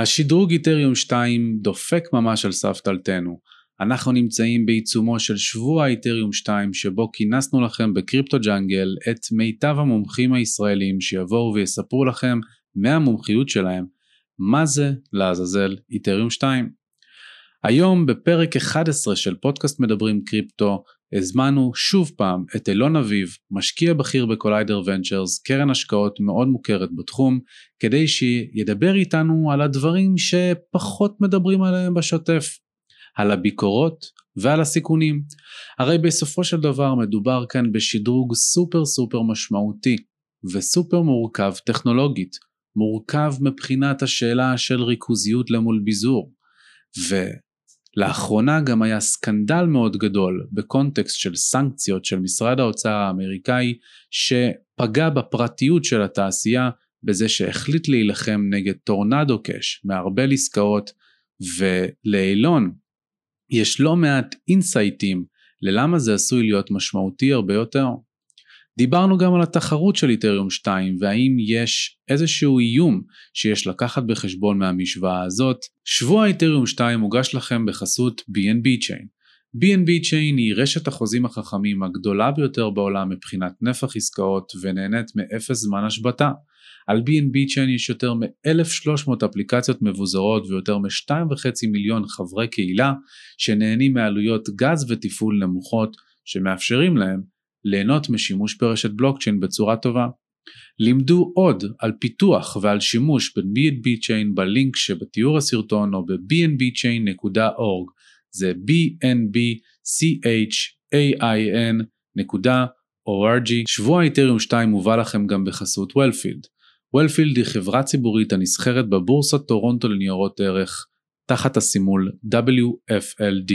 השדרוג את'ריום 2 דופק ממש על סף דלתנו. אנחנו נמצאים בעיצומו של שבוע איתריום 2 שבו כינסנו לכם ב-Crypto Jungle את מיטב המומחים הישראלים שיבואו ויספרו לכם מהמומחיות שלהם מה זה לעזאזל איתריום 2. היום בפרק 11 של פודקאסט מדברים קריפטו הזמנו שוב פעם את אילון אביב, משקיע בכיר ב-Collider Ventures, קרן השקעות מאוד מוכרת בתחום, כדי שידבר איתנו על הדברים שפחות מדברים עליהם בשוטף, על הביקורות ועל הסיכונים. הרי בסופו של דבר מדובר כאן בשדרוג סופר סופר משמעותי וסופר מורכב טכנולוגית, מורכב מבחינת השאלה של ריכוזיות למול ביזור. ו... לאחרונה גם היה סקנדל מאוד גדול בקונטקסט של סנקציות של משרד האוצר האמריקאי שפגע בפרטיות של התעשייה בזה שהחליט להילחם נגד טורנדו קאש, מערבל עסקאות ולאילון יש לא מעט אינסייטים ללמה זה עשוי להיות משמעותי הרבה יותר. דיברנו גם על התחרות של איתריום 2 והאם יש איזשהו איום שיש לקחת בחשבון מהמשוואה הזאת. שבוע איתריום 2 מוגש לכם בחסות BNB Chain. BNB Chain היא רשת החוזים החכמים הגדולה ביותר בעולם מבחינת נפח עסקאות ונהנית מאפס זמן השבתה. על BNB Chain יש יותר מ-1,300 אפליקציות מבוזרות ויותר מ-2.5 מיליון חברי קהילה שנהנים מעלויות גז ותפעול נמוכות שמאפשרים להם ליהנות משימוש ברשת בלוקצ'יין בצורה טובה. לימדו עוד על פיתוח ועל שימוש ב-BNB Chain בלינק שבתיאור הסרטון או ב-bnbchain.org זה bnbchain.org שבוע איתריום 2 מובא לכם גם בחסות וולפילד. וולפילד היא חברה ציבורית הנסחרת בבורסת טורונטו לניירות ערך תחת הסימול WFLD.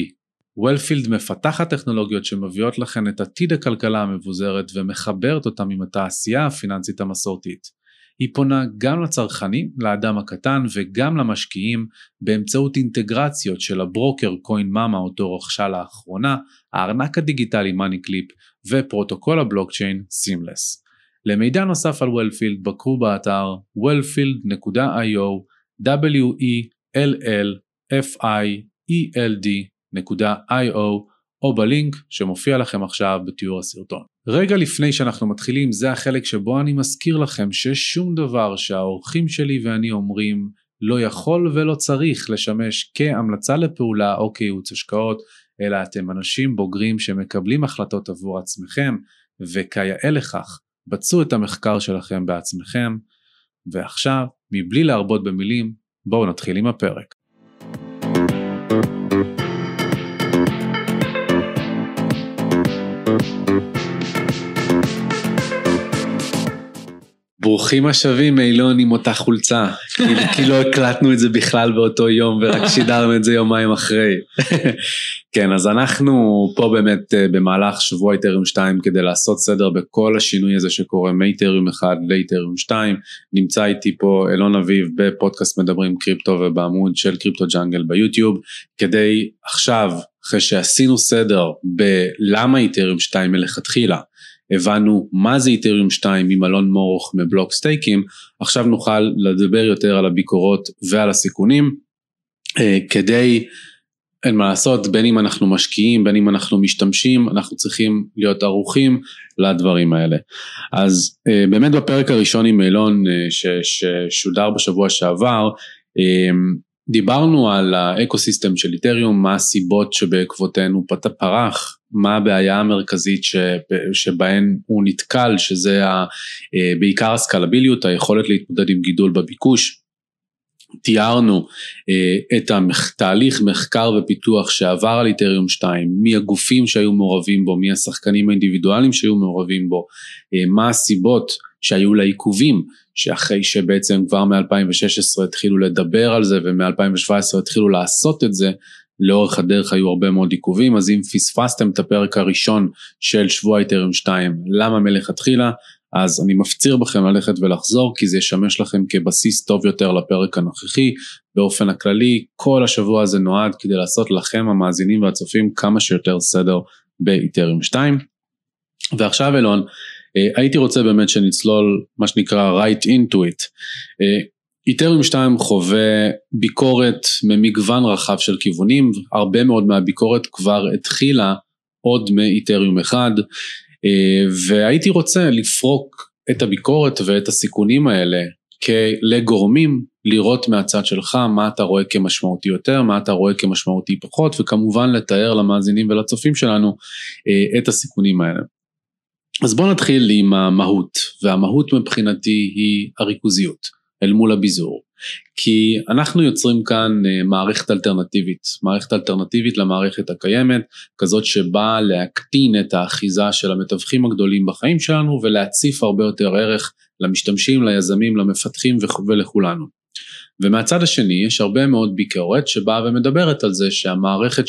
וולפילד מפתחת טכנולוגיות שמביאות לכן את עתיד הכלכלה המבוזרת ומחברת אותם עם התעשייה הפיננסית המסורתית. היא פונה גם לצרכנים, לאדם הקטן וגם למשקיעים באמצעות אינטגרציות של הברוקר Coinmama אותו רכשה לאחרונה, הארנק הדיגיטלי MoneyClip ופרוטוקול הבלוקצ'יין Seamless. למידע נוסף על Wellfield בקרו באתר wellfield.io w-e-l-l-f-i-e-l-d www.io או בלינק שמופיע לכם עכשיו בתיאור הסרטון. רגע לפני שאנחנו מתחילים זה החלק שבו אני מזכיר לכם ששום דבר שהאורחים שלי ואני אומרים לא יכול ולא צריך לשמש כהמלצה לפעולה או כייעוץ השקעות, אלא אתם אנשים בוגרים שמקבלים החלטות עבור עצמכם, וכיאה לכך, בצעו את המחקר שלכם בעצמכם, ועכשיו, מבלי להרבות במילים, בואו נתחיל עם הפרק. ברוכים השבים אילון עם אותה חולצה, כי לא הקלטנו את זה בכלל באותו יום ורק שידרנו את זה יומיים אחרי. כן, אז אנחנו פה באמת אה, במהלך שבוע איתריום 2 כדי לעשות סדר בכל השינוי הזה שקורה מאיתריום 1 לאיתריום 2. נמצא איתי פה אילון אביב בפודקאסט מדברים קריפטו ובעמוד של קריפטו ג'אנגל ביוטיוב, כדי עכשיו, אחרי שעשינו סדר בלמה איתריום 2 מלכתחילה, הבנו מה זה איתריום 2 עם אלון מורוך מבלוק סטייקים, עכשיו נוכל לדבר יותר על הביקורות ועל הסיכונים, אה, כדי, אין מה לעשות, בין אם אנחנו משקיעים, בין אם אנחנו משתמשים, אנחנו צריכים להיות ערוכים לדברים האלה. אז אה, באמת בפרק הראשון עם אילון אה, ששודר בשבוע שעבר, דיברנו על האקו סיסטם של איתריום, מה הסיבות שבעקבותינו פרח, מה הבעיה המרכזית שבהן הוא נתקל, שזה ה, אה, בעיקר הסקלביליות, היכולת להתמודד עם גידול בביקוש. תיארנו אה, את התהליך מחקר ופיתוח שעבר על איתריום 2, מי הגופים שהיו מעורבים בו, מי השחקנים האינדיבידואליים שהיו מעורבים בו, אה, מה הסיבות שהיו לעיכובים, שאחרי שבעצם כבר מ-2016 התחילו לדבר על זה ומ-2017 התחילו לעשות את זה, לאורך הדרך היו הרבה מאוד עיכובים, אז אם פספסתם את הפרק הראשון של שבוע איתריום 2, למה מלכתחילה, אז אני מפציר בכם ללכת ולחזור, כי זה ישמש לכם כבסיס טוב יותר לפרק הנוכחי. באופן הכללי, כל השבוע הזה נועד כדי לעשות לכם, המאזינים והצופים, כמה שיותר סדר באיתריום 2. ועכשיו אילון, אה, הייתי רוצה באמת שנצלול מה שנקרא right into it. אה, איתריום 2 חווה ביקורת ממגוון רחב של כיוונים, הרבה מאוד מהביקורת כבר התחילה עוד מאיתריום 1, אה, והייתי רוצה לפרוק את הביקורת ואת הסיכונים האלה לגורמים, לראות מהצד שלך מה אתה רואה כמשמעותי יותר, מה אתה רואה כמשמעותי פחות, וכמובן לתאר למאזינים ולצופים שלנו אה, את הסיכונים האלה. אז בואו נתחיל עם המהות, והמהות מבחינתי היא הריכוזיות. אל מול הביזור. כי אנחנו יוצרים כאן אה, מערכת אלטרנטיבית, מערכת אלטרנטיבית למערכת הקיימת, כזאת שבאה להקטין את האחיזה של המתווכים הגדולים בחיים שלנו ולהציף הרבה יותר ערך למשתמשים, ליזמים, למפתחים ולכולנו. ומהצד השני יש הרבה מאוד ביקורת שבאה ומדברת על זה שהמערכת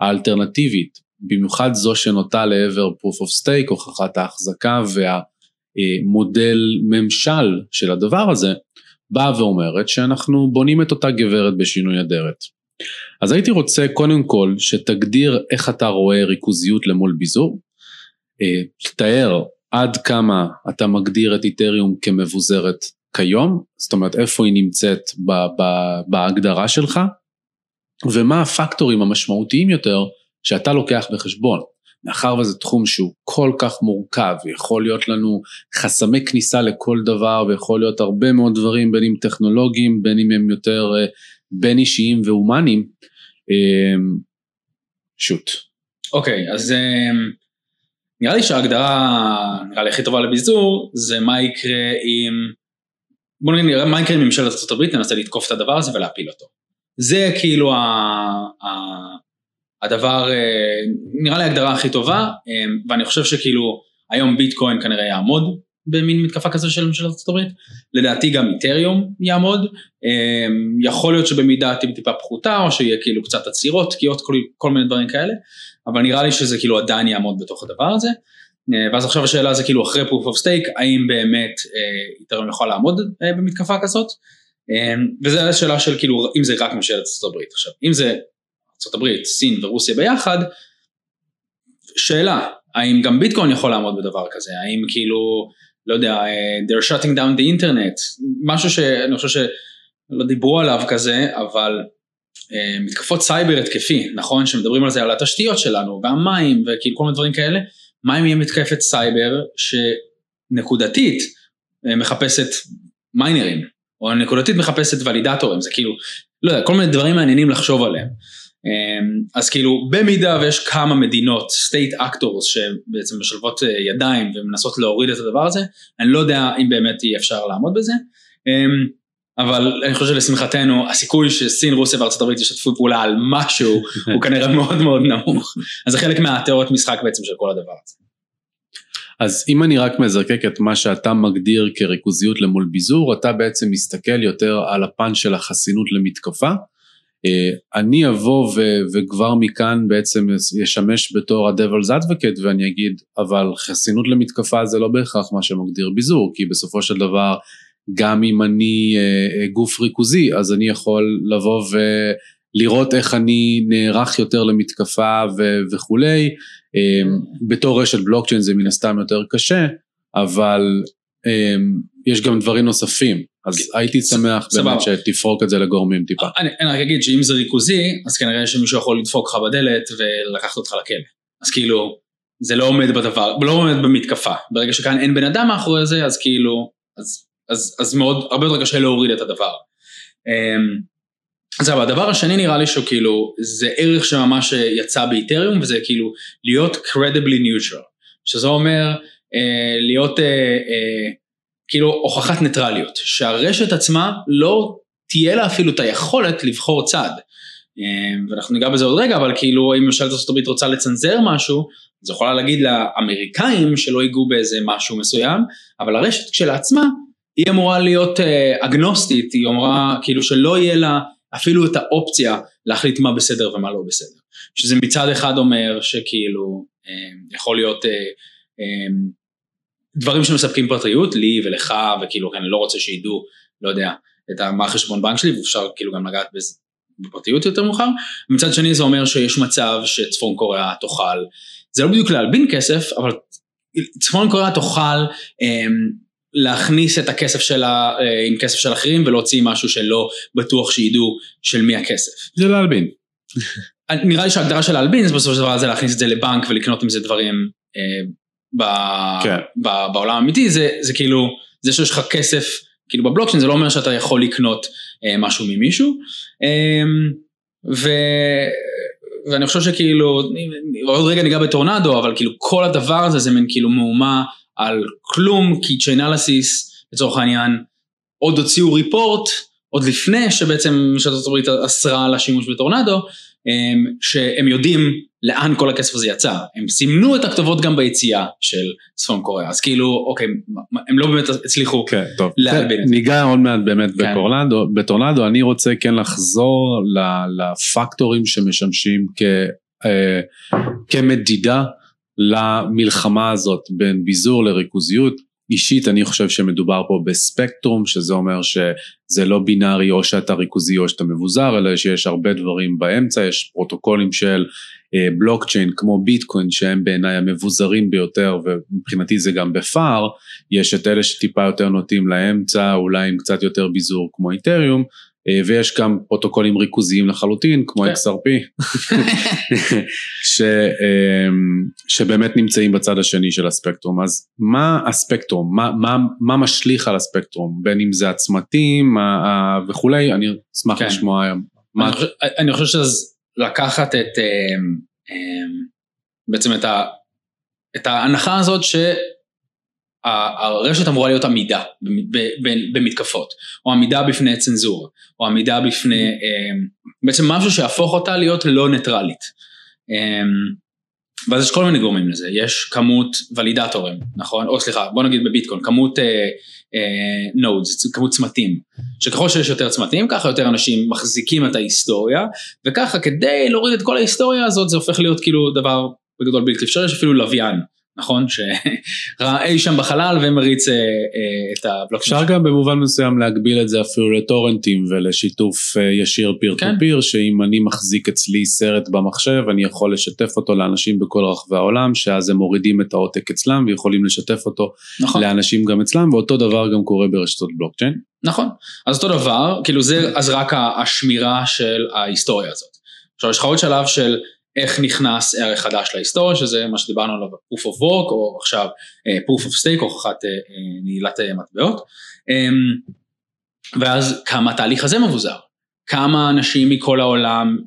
האלטרנטיבית, במיוחד זו שנוטה לעבר proof of stake, הוכחת ההחזקה והמודל ממשל של הדבר הזה, באה ואומרת שאנחנו בונים את אותה גברת בשינוי אדרת. אז הייתי רוצה קודם כל שתגדיר איך אתה רואה ריכוזיות למול ביזור, אה, תתאר עד כמה אתה מגדיר את איתריום כמבוזרת כיום, זאת אומרת איפה היא נמצאת בהגדרה שלך, ומה הפקטורים המשמעותיים יותר שאתה לוקח בחשבון. מאחר וזה תחום שהוא כל כך מורכב, יכול להיות לנו חסמי כניסה לכל דבר ויכול להיות הרבה מאוד דברים בין אם טכנולוגיים, בין אם הם יותר אה, בין אישיים והומניים, אמ, שוט. אוקיי, okay, אז אמ, נראה לי שההגדרה, נראה לי הכי טובה לביזור, זה מה יקרה אם, בוא נראה מה יקרה אם ממשלת ארה"ב תנסה לתקוף את הדבר הזה ולהפיל אותו. זה כאילו ה... ה הדבר, אה, נראה לי ההגדרה הכי טובה, אה, ואני חושב שכאילו היום ביטקוין כנראה יעמוד במין מתקפה כזו של ממשלת ארצות הברית, לדעתי גם איתריום יעמוד, אה, יכול להיות שבמידה טיפ טיפה פחותה או שיהיה כאילו קצת עצירות, תקיעות, כל, כל מיני דברים כאלה, אבל נראה לי שזה כאילו עדיין יעמוד בתוך הדבר הזה. ואז עכשיו השאלה זה כאילו אחרי proof of stake, האם באמת איתריום יכול לעמוד במתקפה כזאת? וזו השאלה של כאילו אם זה רק ממשלת ארצות הברית עכשיו, אם זה ארה"ב, סין ורוסיה ביחד, שאלה, האם גם ביטקוין יכול לעמוד בדבר כזה, האם כאילו, לא יודע, אה, they're shutting down the internet, משהו שאני חושב שלא דיברו עליו כזה, אבל uh, מתקפות סייבר התקפי, נכון, שמדברים על זה, על התשתיות שלנו, והמים, וכאילו כל מיני דברים כאלה, מה אם יהיה מתקפת סייבר שנקודתית uh, מחפשת מיינרים, או נקודתית מחפשת ולידטורים, זה כאילו, לא יודע, כל מיני דברים מעניינים לחשוב עליהם. אמ, אז כאילו במידה ויש כמה מדינות, state actors שבעצם משלבות אה, ידיים ומנסות להוריד את הדבר הזה, אני לא יודע אם באמת יהיה אפשר לעמוד בזה, אמ, אבל אני חושב שלשמחתנו הסיכוי שסין, רוסיה וארצות הברית ישתפו פעולה על משהו הוא כנראה מאוד מאוד נמוך, אז זה חלק מהתיאוריות משחק בעצם של כל הדבר הזה. אז אם אני רק מזרקק את מה שאתה מגדיר כריכוזיות למול ביזור, אתה בעצם מסתכל יותר על הפן של החסינות למתקפה, אני אבוא ו- וכבר מכאן בעצם ישמש בתור ה-Devil's Advocate ואני אגיד אבל חסינות למתקפה זה לא בהכרח מה שמגדיר ביזור כי בסופו של דבר גם אם אני אה, אה, גוף ריכוזי אז אני יכול לבוא ולראות איך אני נערך יותר למתקפה ו- וכולי. בתור רשת בלוקצ'יין זה מן הסתם יותר קשה אבל יש גם דברים נוספים אז הייתי שמח באמת שתפרוק את זה לגורמים טיפה. אני רק אגיד שאם זה ריכוזי, אז כנראה שמישהו יכול לדפוק לך בדלת ולקחת אותך לכלא. אז כאילו, זה לא עומד בדבר, לא עומד במתקפה. ברגע שכאן אין בן אדם מאחורי זה, אז כאילו, אז, אז, אז מאוד, הרבה יותר קשה להוריד את הדבר. אמ, אז הדבר השני נראה לי שהוא כאילו, זה ערך שממש יצא באיתריום, וזה כאילו להיות credibly neutral. שזה אומר, אה, להיות... אה, אה, כאילו הוכחת ניטרליות, שהרשת עצמה לא תהיה לה אפילו את היכולת לבחור צד. אמ, ואנחנו ניגע בזה עוד רגע, אבל כאילו אם ממשלת ארה"ב רוצה לצנזר משהו, אז יכולה להגיד לאמריקאים שלא ייגעו באיזה משהו מסוים, אבל הרשת כשלעצמה, היא אמורה להיות אה, אגנוסטית, היא אמורה כאילו שלא יהיה לה אפילו את האופציה להחליט מה בסדר ומה לא בסדר. שזה מצד אחד אומר שכאילו אה, יכול להיות אה, אה, דברים שמספקים פרטיות לי ולך וכאילו אני לא רוצה שידעו לא יודע את מה החשבון בנק שלי ואפשר כאילו גם לגעת בזה בפרטיות יותר מאוחר. מצד שני זה אומר שיש מצב שצפון קוריאה תאכל, זה לא בדיוק להלבין כסף אבל צפון קוריאה תאכל אמ, להכניס את הכסף שלה אה, עם כסף של אחרים ולהוציא משהו שלא בטוח שידעו של מי הכסף. זה להלבין. נראה לי שההגדרה של להלבין זה בסופו של דבר זה להכניס את זה לבנק ולקנות עם זה דברים אה, ב, כן. ב, בעולם האמיתי, זה, זה כאילו, זה שיש לך כסף כאילו בבלוקצ'יין זה לא אומר שאתה יכול לקנות אה, משהו ממישהו. אה, ו... ואני חושב שכאילו, עוד רגע ניגע בטורנדו, אבל כאילו כל הדבר הזה זה מין כאילו מהומה על כלום, כי צ'יינליסיס לצורך העניין עוד הוציאו ריפורט, עוד לפני שבעצם ממשלת הברית אסרה על השימוש בטורנדו, שהם יודעים לאן כל הכסף הזה יצא, הם סימנו את הכתובות גם ביציאה של צפון קוריאה, אז כאילו אוקיי, הם לא באמת הצליחו כן, טוב. להלבין את זה. ניגע עוד מעט באמת כן. בטורנדו, בטורנדו אני רוצה כן לחזור לפקטורים שמשמשים כ, אה, כמדידה למלחמה הזאת בין ביזור לריכוזיות. אישית אני חושב שמדובר פה בספקטרום, שזה אומר שזה לא בינארי או שאתה ריכוזי או שאתה מבוזר, אלא שיש הרבה דברים באמצע, יש פרוטוקולים של אה, בלוקצ'יין כמו ביטקוין שהם בעיניי המבוזרים ביותר ומבחינתי זה גם בפאר, יש את אלה שטיפה יותר נוטים לאמצע, אולי עם קצת יותר ביזור כמו איתריום, ויש גם פרוטוקולים ריכוזיים לחלוטין כמו כן. XRP, ש, אה, שבאמת נמצאים בצד השני של הספקטרום, אז מה הספקטרום, מה, מה, מה משליך על הספקטרום, בין אם זה הצמתים ה- ה- וכולי, אני אשמח כן. לשמוע מה, אני חושב- אני חושב שזה לקחת את, בעצם את, ה, את ההנחה הזאת שהרשת אמורה להיות עמידה במתקפות, או עמידה בפני צנזורה, או עמידה בפני, אמ, בעצם משהו שיהפוך אותה להיות לא ניטרלית. אמ, ואז יש כל מיני גורמים לזה, יש כמות ולידטורים, נכון? או סליחה, בוא נגיד בביטקוין, כמות נודס, כמות צמתים, שככל שיש יותר צמתים, ככה יותר אנשים מחזיקים את ההיסטוריה, וככה כדי להוריד את כל ההיסטוריה הזאת, זה הופך להיות כאילו דבר בגדול בלתי אפשרי, יש אפילו לוויין, נכון? שראה אי שם בחלל ומריץ אה, אה, את הבלוקצ'יין. אפשר גם במובן מסוים להגביל את זה אפילו לטורנטים ולשיתוף אה, ישיר פיר טו כן. פיר, שאם אני מחזיק אצלי סרט במחשב, אני יכול לשתף אותו לאנשים בכל רחבי העולם, שאז הם מורידים את העותק אצלם ויכולים לשתף אותו נכון. לאנשים גם אצלם, ואותו דבר גם קורה ברשתות בלוקצ'יין. נכון, אז אותו דבר, כאילו זה אז רק השמירה של ההיסטוריה הזאת. עכשיו יש לך עוד שלב של איך נכנס ערך חדש להיסטוריה, שזה מה שדיברנו עליו proof of work, או עכשיו אה, proof of stake, הוכחת אה, אה, נעילת מטבעות, אמ, ואז כמה התהליך הזה מבוזר, כמה אנשים מכל העולם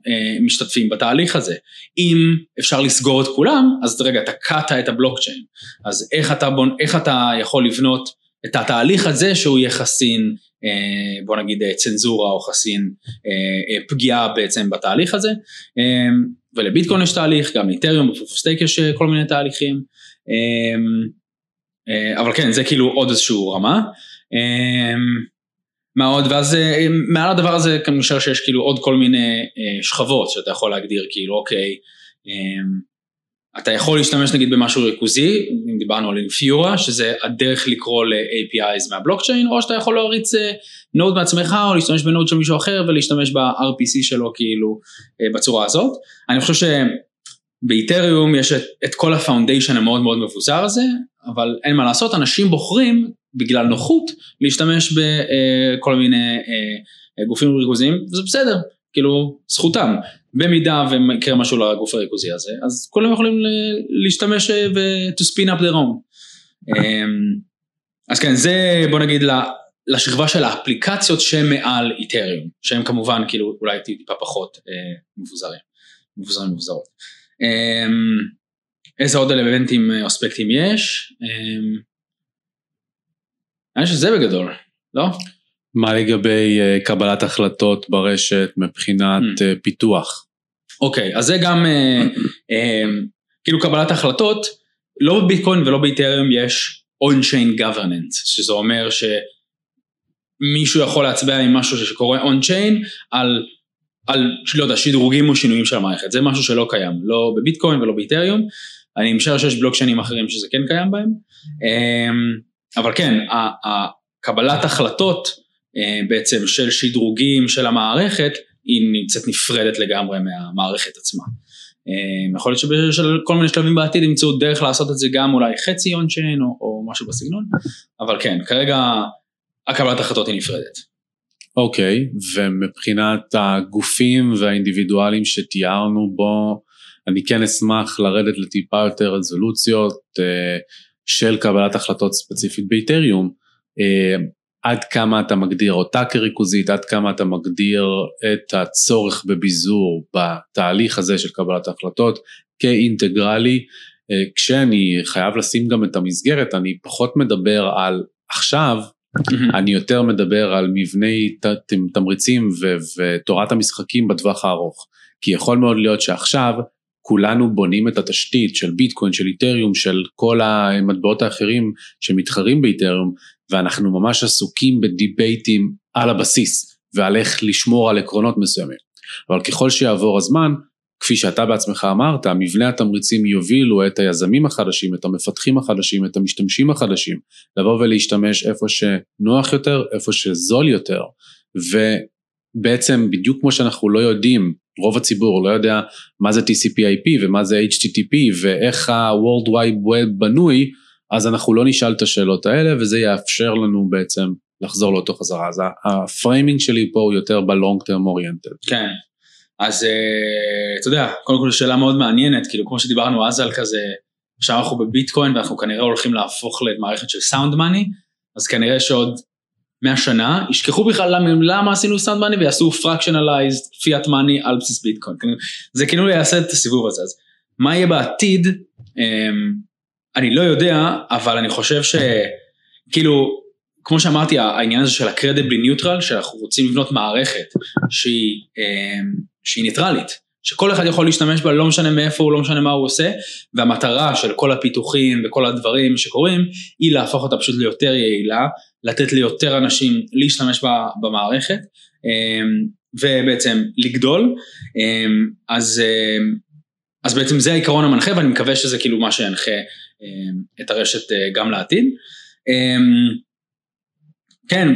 משתתפים בתהליך הזה. אם אפשר לסגור את כולם, אז רגע, קטע את הבלוקצ'יין, אז איך אתה, בונ... איך אתה יכול לבנות את התהליך הזה שהוא יהיה חסין, בוא נגיד אה, צנזורה או חסין אה, אה, פגיעה בעצם בתהליך הזה, אה, ולביטקוין יש תהליך, גם לאיתריום, בפופסטייק יש אה, כל מיני תהליכים, אה, אה, אבל כן, זה כאילו עוד איזשהו רמה. אה, מה עוד, ואז אה, מעל הדבר הזה נשאר שיש כאילו עוד כל מיני אה, שכבות שאתה יכול להגדיר כאילו אוקיי, אה, אתה יכול להשתמש נגיד במשהו ריכוזי, אם דיברנו על אינפיורה, שזה הדרך לקרוא ל-APIs מהבלוקצ'יין, או שאתה יכול להריץ אה, node מעצמך, או להשתמש ב-node של מישהו אחר ולהשתמש ב-RPC שלו כאילו אה, בצורה הזאת. אני חושב שבאיתריום יש את, את כל ה-foundation המאוד מאוד מבוזר הזה, אבל אין מה לעשות, אנשים בוחרים בגלל נוחות להשתמש בכל מיני אה, גופים ריכוזיים, וזה בסדר, כאילו זכותם. במידה ויקרה משהו לגוף הריכוזי הזה, אז כולם יכולים להשתמש אה, ו- to spin up their own. אמ, אז כן, זה בוא נגיד לשכבה של האפליקציות שמעל איתריום, שהם כמובן כאילו אולי טיפה פחות אה, מבוזרים, מבוזרים מבוזרות. אמ, איזה עוד אלמנטים אה, או אספקטים יש? אמ, אני חושב שזה בגדול, לא? מה לגבי אה, קבלת החלטות ברשת מבחינת Mm. אה, פיתוח? אוקיי, אז זה גם, אה, אה, כאילו קבלת החלטות, לא בביטקוין ולא באיתריום יש on-chain governance, שזה אומר שמישהו יכול להצביע עם משהו שקורה on-chain על, על, לא יודע, שדרוגים או שינויים של המערכת, זה משהו שלא קיים, לא בביטקוין ולא באיתריום, אני משער שיש בלוקשיינים אחרים שזה כן קיים בהם, אה, אבל כן, ה- ה- קבלת החלטות בעצם של שדרוגים של המערכת, היא נמצאת נפרדת לגמרי מהמערכת עצמה. אה, יכול להיות שבכל מיני שלבים בעתיד ימצאו דרך לעשות את זה גם אולי חצי און צ'יין או, או משהו בסגנון, אבל כן, כרגע הקבלת החלטות היא נפרדת. אוקיי, okay, ומבחינת הגופים והאינדיבידואלים שתיארנו בו, אני כן אשמח לרדת לטיפה יותר רזולוציות אה, של קבלת החלטות ספציפית באיתריום. עד כמה אתה מגדיר אותה כריכוזית, עד כמה אתה מגדיר את הצורך בביזור בתהליך הזה של קבלת ההחלטות כאינטגרלי, אה, כשאני חייב לשים גם את המסגרת, אני פחות מדבר על עכשיו, אני יותר מדבר על מבני תמריצים ותורת המשחקים בטווח הארוך. כי יכול מאוד להיות שעכשיו כולנו בונים את התשתית של ביטקוין, של איתריום, של כל המטבעות האחרים שמתחרים באיתריום, ואנחנו ממש עסוקים בדיבייטים על הבסיס ועל איך לשמור על עקרונות מסוימים. אבל ככל שיעבור הזמן, כפי שאתה בעצמך אמרת, מבנה התמריצים יובילו את היזמים החדשים, את המפתחים החדשים, את המשתמשים החדשים, לבוא ולהשתמש איפה שנוח יותר, איפה שזול יותר, ובעצם בדיוק כמו שאנחנו לא יודעים, רוב הציבור לא יודע מה זה TCP/IP ומה זה HTTP ואיך ה-World Wide Web בנוי, אז אנחנו לא נשאל את השאלות האלה וזה יאפשר לנו בעצם לחזור לאותו חזרה. אז ה-framing שלי פה הוא יותר ב-long term oriented. כן, אז אה, אתה יודע, קודם כל שאלה מאוד מעניינת, כאילו כמו שדיברנו אז על כזה, עכשיו אנחנו בביטקוין ואנחנו כנראה הולכים להפוך למערכת של sound money, אז כנראה שעוד 100 שנה ישכחו בכלל למה, למה עשינו sound money ויעשו fractionalized fiat money על בסיס ביטקוין. זה כאילו יעשה את הסיבוב הזה. אז מה יהיה בעתיד? אני לא יודע, אבל אני חושב שכאילו, כמו שאמרתי, העניין הזה של הקרדיבלי ניוטרל, שאנחנו רוצים לבנות מערכת שהיא, אמ, שהיא ניטרלית. שכל אחד יכול להשתמש בה, לא משנה מאיפה הוא, לא משנה מה הוא עושה, והמטרה של כל הפיתוחים וכל הדברים שקורים, היא להפוך אותה פשוט ליותר יעילה, לתת ליותר אנשים להשתמש בה במערכת, אמ, ובעצם לגדול, אז, אז בעצם זה העיקרון המנחה, ואני מקווה שזה כאילו מה שינחה את הרשת אה, גם לעתיד. אמ, כן,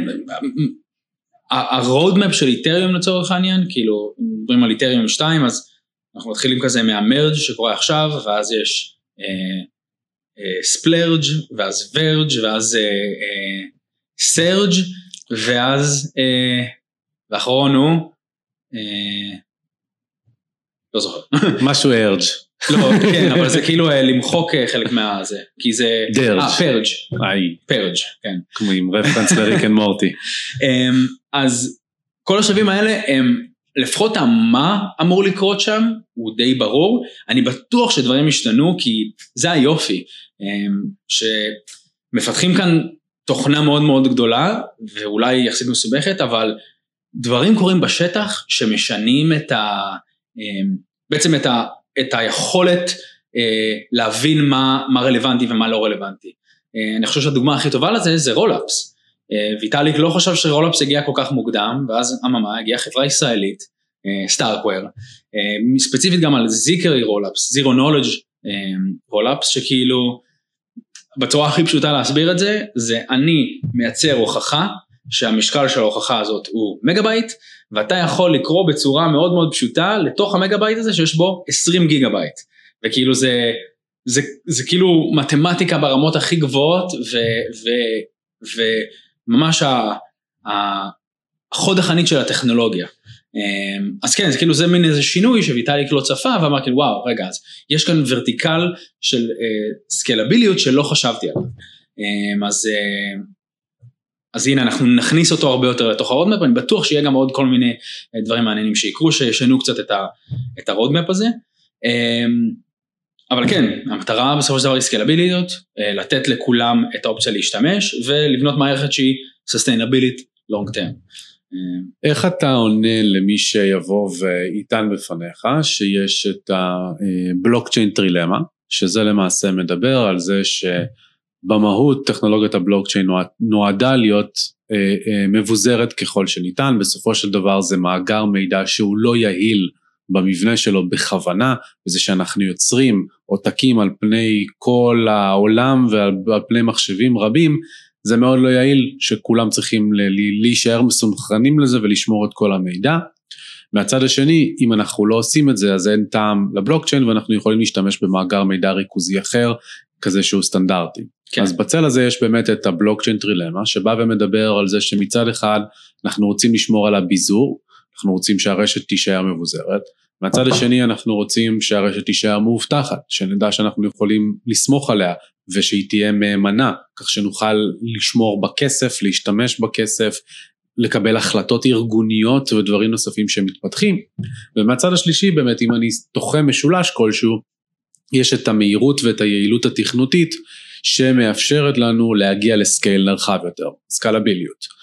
ה-roadmap של איתריום לצורך העניין, כאילו, מדברים על איתריום 2, אז אנחנו מתחילים כזה מה-Merge שקורה עכשיו, ואז יש Splurge, אה, אה, ואז Verge, ואז Surge, ואז, ואחרון הוא, לא זוכר. משהו urge. לא, כן, אבל זה כאילו אה, למחוק אה, חלק מהזה, כי זה... Durge. אה, Purge. איי. Purge, כן. כמו עם reference ל-Rick and Morty. אמ, אז כל השלבים האלה הם, לפחות המה אמור לקרות שם, הוא די ברור. אני בטוח שדברים ישתנו, כי זה היופי, אמ, שמפתחים כאן תוכנה מאוד מאוד גדולה, ואולי יחסית מסובכת, אבל דברים קורים בשטח שמשנים את ה... אמ, בעצם את ה... את היכולת אה, להבין מה, מה רלוונטי ומה לא רלוונטי. אה, אני חושב שהדוגמה הכי טובה לזה זה rollups. אה, ויטאליק לא חשב ש-rollups הגיע כל כך מוקדם, ואז אממה הגיעה חברה ישראלית, אה, StarkWare, אה, ספציפית גם על ZK rollups, zero knowledge rollups, שכאילו בצורה הכי פשוטה להסביר את זה, זה אני מייצר הוכחה שהמשקל של ההוכחה הזאת הוא מגה בייט, ואתה יכול לקרוא בצורה מאוד מאוד פשוטה לתוך המגה בייט הזה שיש בו 20 גיגה בייט. וכאילו זה, זה, זה כאילו מתמטיקה ברמות הכי גבוהות, ו, ו, וממש ה, החוד החנית של הטכנולוגיה. אמ, אז כן, זה כאילו זה מין איזה שינוי שוויטאליק לא צפה ואמר כאילו וואו רגע אז יש כאן ורטיקל של אה, סקלביליות שלא חשבתי עליו. אמ, אז אה, אז הנה אנחנו נכניס אותו הרבה יותר לתוך ה-roadmap, אני בטוח שיהיה גם עוד כל מיני אה, דברים מעניינים שיקרו, שישנו קצת את, ה, את ה-roadmap הזה. אמ, אבל כן, המטרה בסופו של דבר היא סקלביליות, אה, לתת לכולם את האופציה להשתמש ולבנות מערכת שהיא long term. אמ, איך אתה עונה למי שיבוא ויטען בפניך שיש את ה-blockchain trilemma, שזה למעשה מדבר על זה ש... במהות טכנולוגיית הבלוקצ'יין נועדה להיות אה, אה, מבוזרת ככל שניתן, בסופו של דבר זה מאגר מידע שהוא לא יעיל במבנה שלו בכוונה, וזה שאנחנו יוצרים עותקים על פני כל העולם ועל פני מחשבים רבים, זה מאוד לא יעיל שכולם צריכים להישאר מסונכרנים לזה ולשמור את כל המידע. מהצד השני, אם אנחנו לא עושים את זה, אז אין טעם לבלוקצ'יין ואנחנו יכולים להשתמש במאגר מידע ריכוזי אחר, כזה שהוא סטנדרטי. כן. אז בצל הזה יש באמת את הבלוקצ'יין טרילמה, שבא ומדבר על זה שמצד אחד אנחנו רוצים לשמור על הביזור, אנחנו רוצים שהרשת תישאר מבוזרת, מהצד השני אנחנו רוצים שהרשת תישאר מאובטחת, שנדע שאנחנו יכולים לסמוך עליה ושהיא תהיה מהימנה, כך שנוכל לשמור בכסף, להשתמש בכסף, לקבל החלטות ארגוניות ודברים נוספים שמתפתחים. ומהצד השלישי באמת אם אני תוחם משולש כלשהו, יש את המהירות ואת היעילות התכנותית שמאפשרת לנו להגיע לסקייל נרחב יותר, סקלביליות.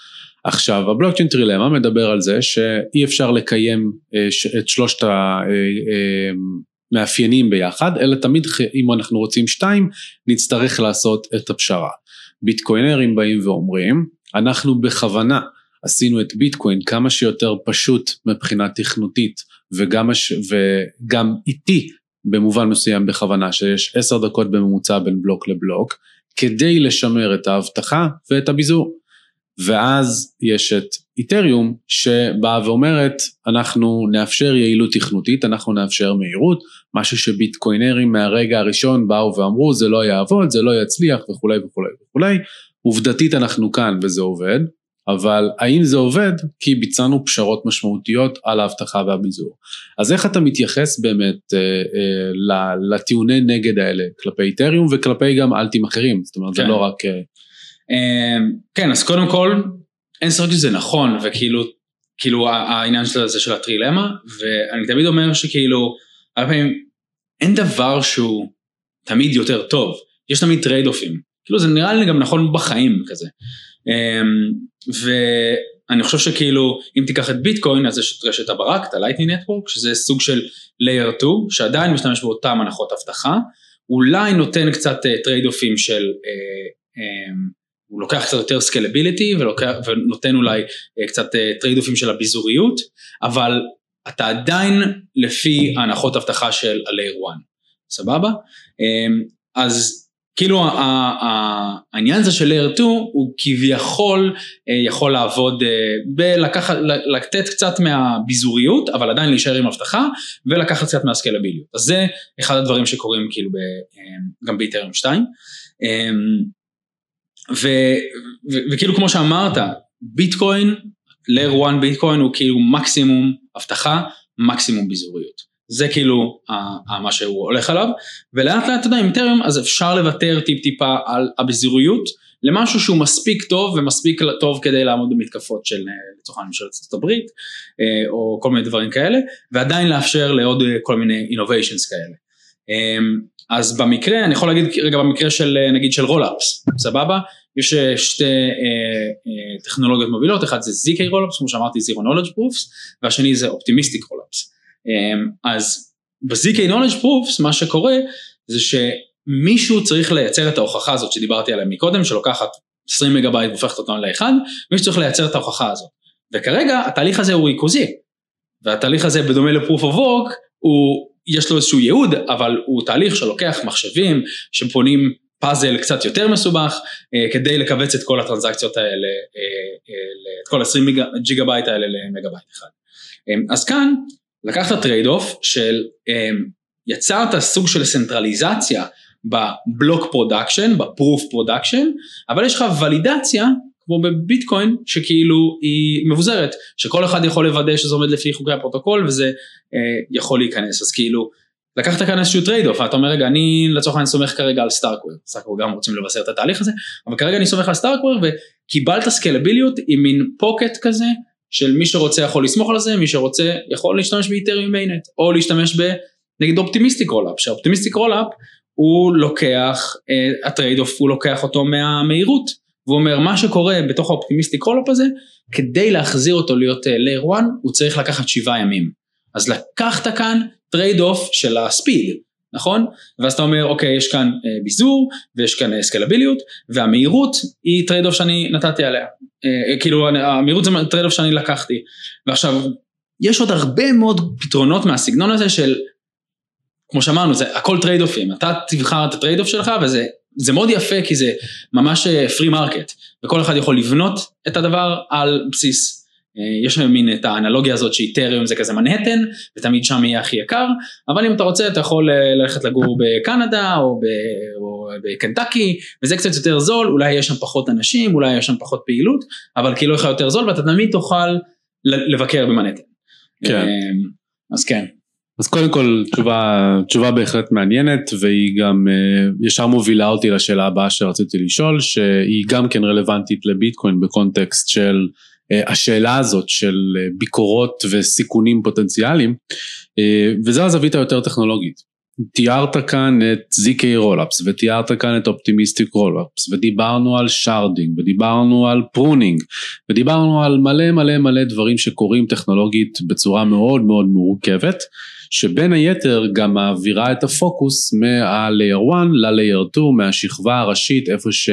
עכשיו הבלוקצ'יין טרילמה מדבר על זה שאי אפשר לקיים אה, את שלושת המאפיינים אה, ביחד, אלא תמיד אם אנחנו רוצים שתיים נצטרך לעשות את הפשרה. ביטקוינרים באים ואומרים, אנחנו בכוונה עשינו את ביטקוין כמה שיותר פשוט מבחינה תכנותית וגם, וגם איטי במובן מסוים בכוונה שיש עשר דקות בממוצע בין בלוק לבלוק כדי לשמר את האבטחה ואת הביזור. ואז יש את איתריום שבאה ואומרת אנחנו נאפשר יעילות תכנותית, אנחנו נאפשר מהירות, משהו שביטקוינרים מהרגע הראשון באו ואמרו זה לא יעבוד, זה לא יצליח וכולי וכולי וכולי, עובדתית אנחנו כאן וזה עובד, אבל האם זה עובד? כי ביצענו פשרות משמעותיות על האבטחה והביזור. אז איך אתה מתייחס באמת אה, אה, לטיעוני נגד האלה כלפי איתריום וכלפי גם אלטים אחרים, זאת אומרת כן. זה לא רק... אה, אמ, כן, אז קודם כל, אין ספק שזה נכון, וכאילו, כאילו העניין של זה של הטרילמה, ואני תמיד אומר שכאילו, הרבה פעמים אין דבר שהוא תמיד יותר טוב, יש תמיד trade-off-ים, כאילו זה נראה לי גם נכון בחיים כזה. אמ, ואני חושב שכאילו, אם תיקח את ביטקוין, אז יש את רשת הברק, את ה-Lightning Network, שזה סוג של Layer 2, שעדיין משתמש באותן הנחות אבטחה, אולי נותן קצת trade-off-ים של אה, אה, הוא לוקח קצת יותר scalability ונותן אולי אה, קצת trade אה, off-ים של הביזוריות, אבל אתה עדיין לפי ההנחות אבטחה של ה-Layer 1, סבבה? אמ, אז כאילו העניין הזה של Layer 2 הוא כביכול אה, יכול לעבוד בלקחת, לתת קצת מהביזוריות אבל עדיין להישאר עם אבטחה ולקחת קצת מהסקלביליות. אז זה אחד הדברים שקורים כאילו גם באיתריום 2. ו, ו, וכאילו כמו שאמרת, ביטקוין, לר 1 ביטקוין הוא כאילו מקסימום אבטחה, מקסימום ביזוריות. זה כאילו מה שהוא הולך עליו, ולאט לאט אתה יודע עם איתריום אז אפשר לוותר טיפ טיפה על הביזוריות למשהו שהוא מספיק טוב ומספיק טוב כדי לעמוד במתקפות של לצורך העניין של ארצות הברית אה, או כל מיני דברים כאלה ועדיין לאפשר לעוד כל מיני innovations כאלה. אמ, אז במקרה, אני יכול להגיד רגע במקרה של נגיד של רולאפס, סבבה? יש אה, שתי אה, אה, טכנולוגיות מובילות, אחד זה ZK rollups, כמו שאמרתי Zero Knowledge Proofs, והשני זה Optimistic rollups. אה, אז ב-ZK Knowledge Proofs מה שקורה זה שמישהו צריך לייצר את ההוכחה הזאת שדיברתי עליה מקודם, שלוקחת 20 מגה בייט והופכת אותם לאחד, מישהו צריך לייצר את ההוכחה הזאת. וכרגע התהליך הזה הוא ריכוזי, והתהליך הזה בדומה ל-Proof of Work הוא יש לו איזשהו ייעוד, אבל הוא תהליך שלוקח מחשבים שפותרים פאזל קצת יותר מסובך, אה, כדי לכווץ את כל הטרנזקציות האלה, אה, אה, את כל 20 ג'יגה בייט האלה למגה בייט אחד. אז כאן לקחת trade-off של יצרת סוג של סנטרליזציה ב block production, ב proof production, אבל יש לך ולידציה כמו בביטקוין שכאילו היא מבוזרת, שכל אחד יכול לוודא שזה עומד לפי חוקי הפרוטוקול וזה אה, יכול להיכנס, אז כאילו לקחת כאן איזשהו trade-off, אתה אומר רגע אני לצורך העניין סומך כרגע על סטארקוור, סטארקוור גם רוצים לבזר את התהליך הזה, אבל כרגע אני סומך על סטארקוור וקיבלת סקלביליות עם מין pocket כזה של מי שרוצה יכול לסמוך על זה, מי שרוצה יכול להשתמש באיתריום mainnet, או להשתמש בנגיד optimistic rollup, ש optimistic rollup הוא לוקח, אה, ה trade-off הוא לוקח אותו מהמהירות. והוא אומר מה שקורה בתוך ה optimistic rollup הזה, כדי להחזיר אותו להיות layer אה, 1 הוא צריך לקחת שבעה ימים. אז לקחת כאן trade-off של ה speed, נכון? ואז אתה אומר אוקיי יש כאן אה, ביזור ויש כאן סקלביליות והמהירות היא trade-off שאני נתתי עליה. אה, כאילו המהירות זה trade-off שאני לקחתי. ועכשיו יש עוד הרבה מאוד פתרונות מהסגנון הזה של כמו שאמרנו זה הכל טרייד אופים אתה תבחר את ה trade-off שלך וזה זה מאוד יפה כי זה ממש free אה, market וכל אחד יכול לבנות את הדבר על בסיס אה, יש מין את האנלוגיה הזאת שאיתריום זה כזה מנהטן ותמיד שם יהיה הכי יקר אבל אם אתה רוצה אתה יכול אה, ללכת לגור בקנדה או, ב, או בקנטקי וזה קצת יותר זול אולי יש שם פחות אנשים אולי יש שם פחות פעילות אבל כאילו לך יותר זול ואתה תמיד תוכל לבקר במנהטן. כן. אז כן. אז קודם כל תשובה, תשובה בהחלט מעניינת והיא גם ישר מובילה אותי לשאלה הבאה שרציתי לשאול שהיא גם כן רלוונטית לביטקוין בקונטקסט של אה, השאלה הזאת של אה, ביקורות וסיכונים פוטנציאליים וזה הזווית היותר טכנולוגית. תיארת כאן את ZK rollups ותיארת כאן את optimistic rollups ודיברנו על sharding ודיברנו על pruning ודיברנו על מלא מלא מלא דברים שקורים טכנולוגית בצורה מאוד מאוד מורכבת שבין היתר גם מעבירה את הפוקוס מה-layer 1 ל-layer 2 מהשכבה הראשית איפה ש...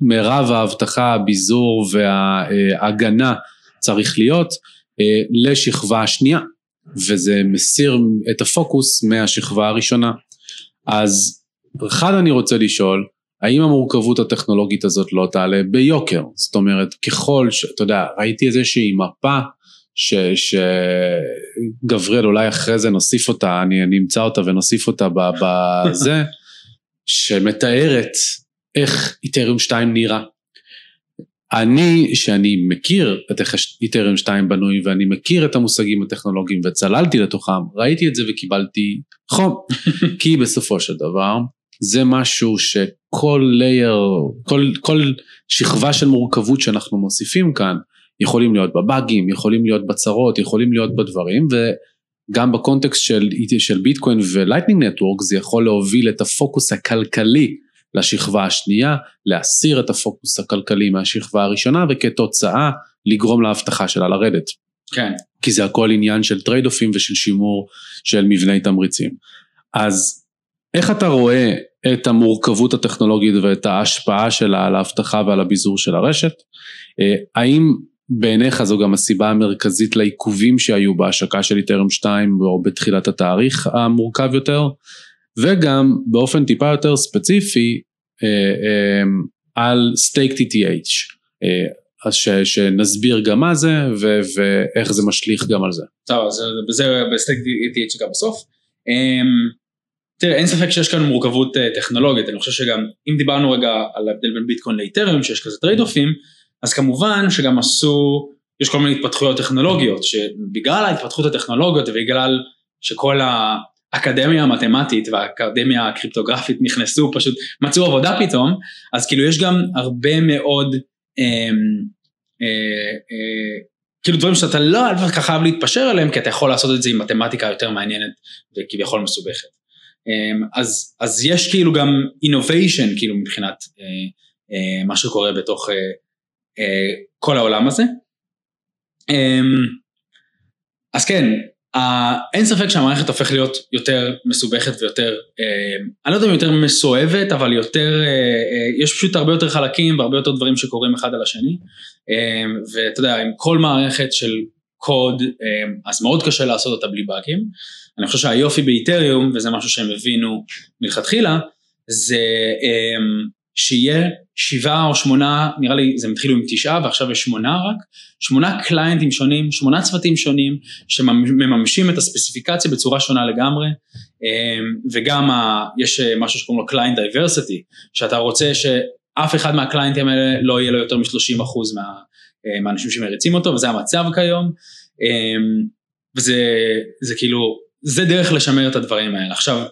מירב האבטחה, הביזור וההגנה צריך להיות אה, לשכבה השנייה וזה מסיר את הפוקוס מהשכבה הראשונה. אז אחד אני רוצה לשאול, האם המורכבות הטכנולוגית הזאת לא תעלה ביוקר? זאת אומרת, ככל שאתה יודע, ראיתי איזושהי מפה שגבריאל אולי אחרי זה נוסיף אותה, אני, אני אמצא אותה ונוסיף אותה בזה, שמתארת איך איתריום 2 נראה. אני, שאני מכיר את איך איתריום 2 בנוי ואני מכיר את המושגים הטכנולוגיים וצללתי לתוכם, ראיתי את זה וקיבלתי חום. כי בסופו של דבר זה משהו שכל לייר, כל, כל שכבה של מורכבות שאנחנו מוסיפים כאן, יכולים להיות בבאגים, יכולים להיות בצרות, יכולים להיות בדברים, וגם בקונטקסט של, של ביטקוין ו Lightning Network זה יכול להוביל את הפוקוס הכלכלי לשכבה השנייה, להסיר את הפוקוס הכלכלי מהשכבה הראשונה וכתוצאה לגרום לאבטחה שלה לרדת. כן. כי זה הכל עניין של טרייד אופים ושל שימור של מבני תמריצים. אז איך אתה רואה את המורכבות הטכנולוגית ואת ההשפעה שלה על האבטחה ועל הביזור של הרשת? אה, האם בעיניך זו גם הסיבה המרכזית לעיכובים שהיו בהשקה של איתריום 2 או בתחילת התהליך המורכב יותר? וגם באופן טיפה יותר ספציפי אה, אה, על staked ETH, אה, אז ש, שנסביר גם מה זה ו, ואיך זה משליך גם על זה. טוב, אז בזה ב staked ETH גם בסוף. תראה, אין ספק שיש כאן מורכבות טכנולוגית, אני חושב שגם אם דיברנו רגע על ההבדל בין ביטקוין לאיתריום, שיש כזה טרייד אופים, אז כמובן שגם עשו, יש כל מיני התפתחויות טכנולוגיות, שבגלל ההתפתחות הטכנולוגיות ובגלל שכל ה... האקדמיה המתמטית והאקדמיה הקריפטוגרפית נכנסו פשוט מצאו עבודה פתאום אז כאילו יש גם הרבה מאוד אה, אה, אה, כאילו דברים שאתה לא ככה חייב להתפשר עליהם כי אתה יכול לעשות את זה עם מתמטיקה יותר מעניינת וכביכול מסובכת. אה, אז, אז יש כאילו גם innovation כאילו מבחינת אה, אה, מה שקורה בתוך אה, אה, כל העולם הזה. אה, אז כן אין ספק שהמערכת הופכת להיות יותר מסובכת ויותר, אה, אני לא יודע אם יותר מסואבת, אבל יותר, אה, אה, יש פשוט הרבה יותר חלקים והרבה יותר דברים שקורים אחד על השני. ואתה יודע, עם כל מערכת של קוד, אז מאוד קשה לעשות אותה בלי באגים. אני חושב שהיופי באיתריום, וזה משהו שהם הבינו מלכתחילה, זה שיהיה שבעה או שמונה, נראה לי זה התחילו עם תשעה ועכשיו יש שמונה רק, שמונה קליינטים שונים, שמונה צוותים שונים שמממשים את הספציפיקציה בצורה שונה לגמרי. אמ, וגם ה, יש משהו שקוראים לו client diversity, שאתה רוצה שאף אחד מהקליינטים האלה לא יהיה לו יותר מ-30% מה, אה, מהאנשים שמריצים אותו וזה המצב כיום. אמ, וזה כאילו, זה דרך לשמר את הדברים האלה. עכשיו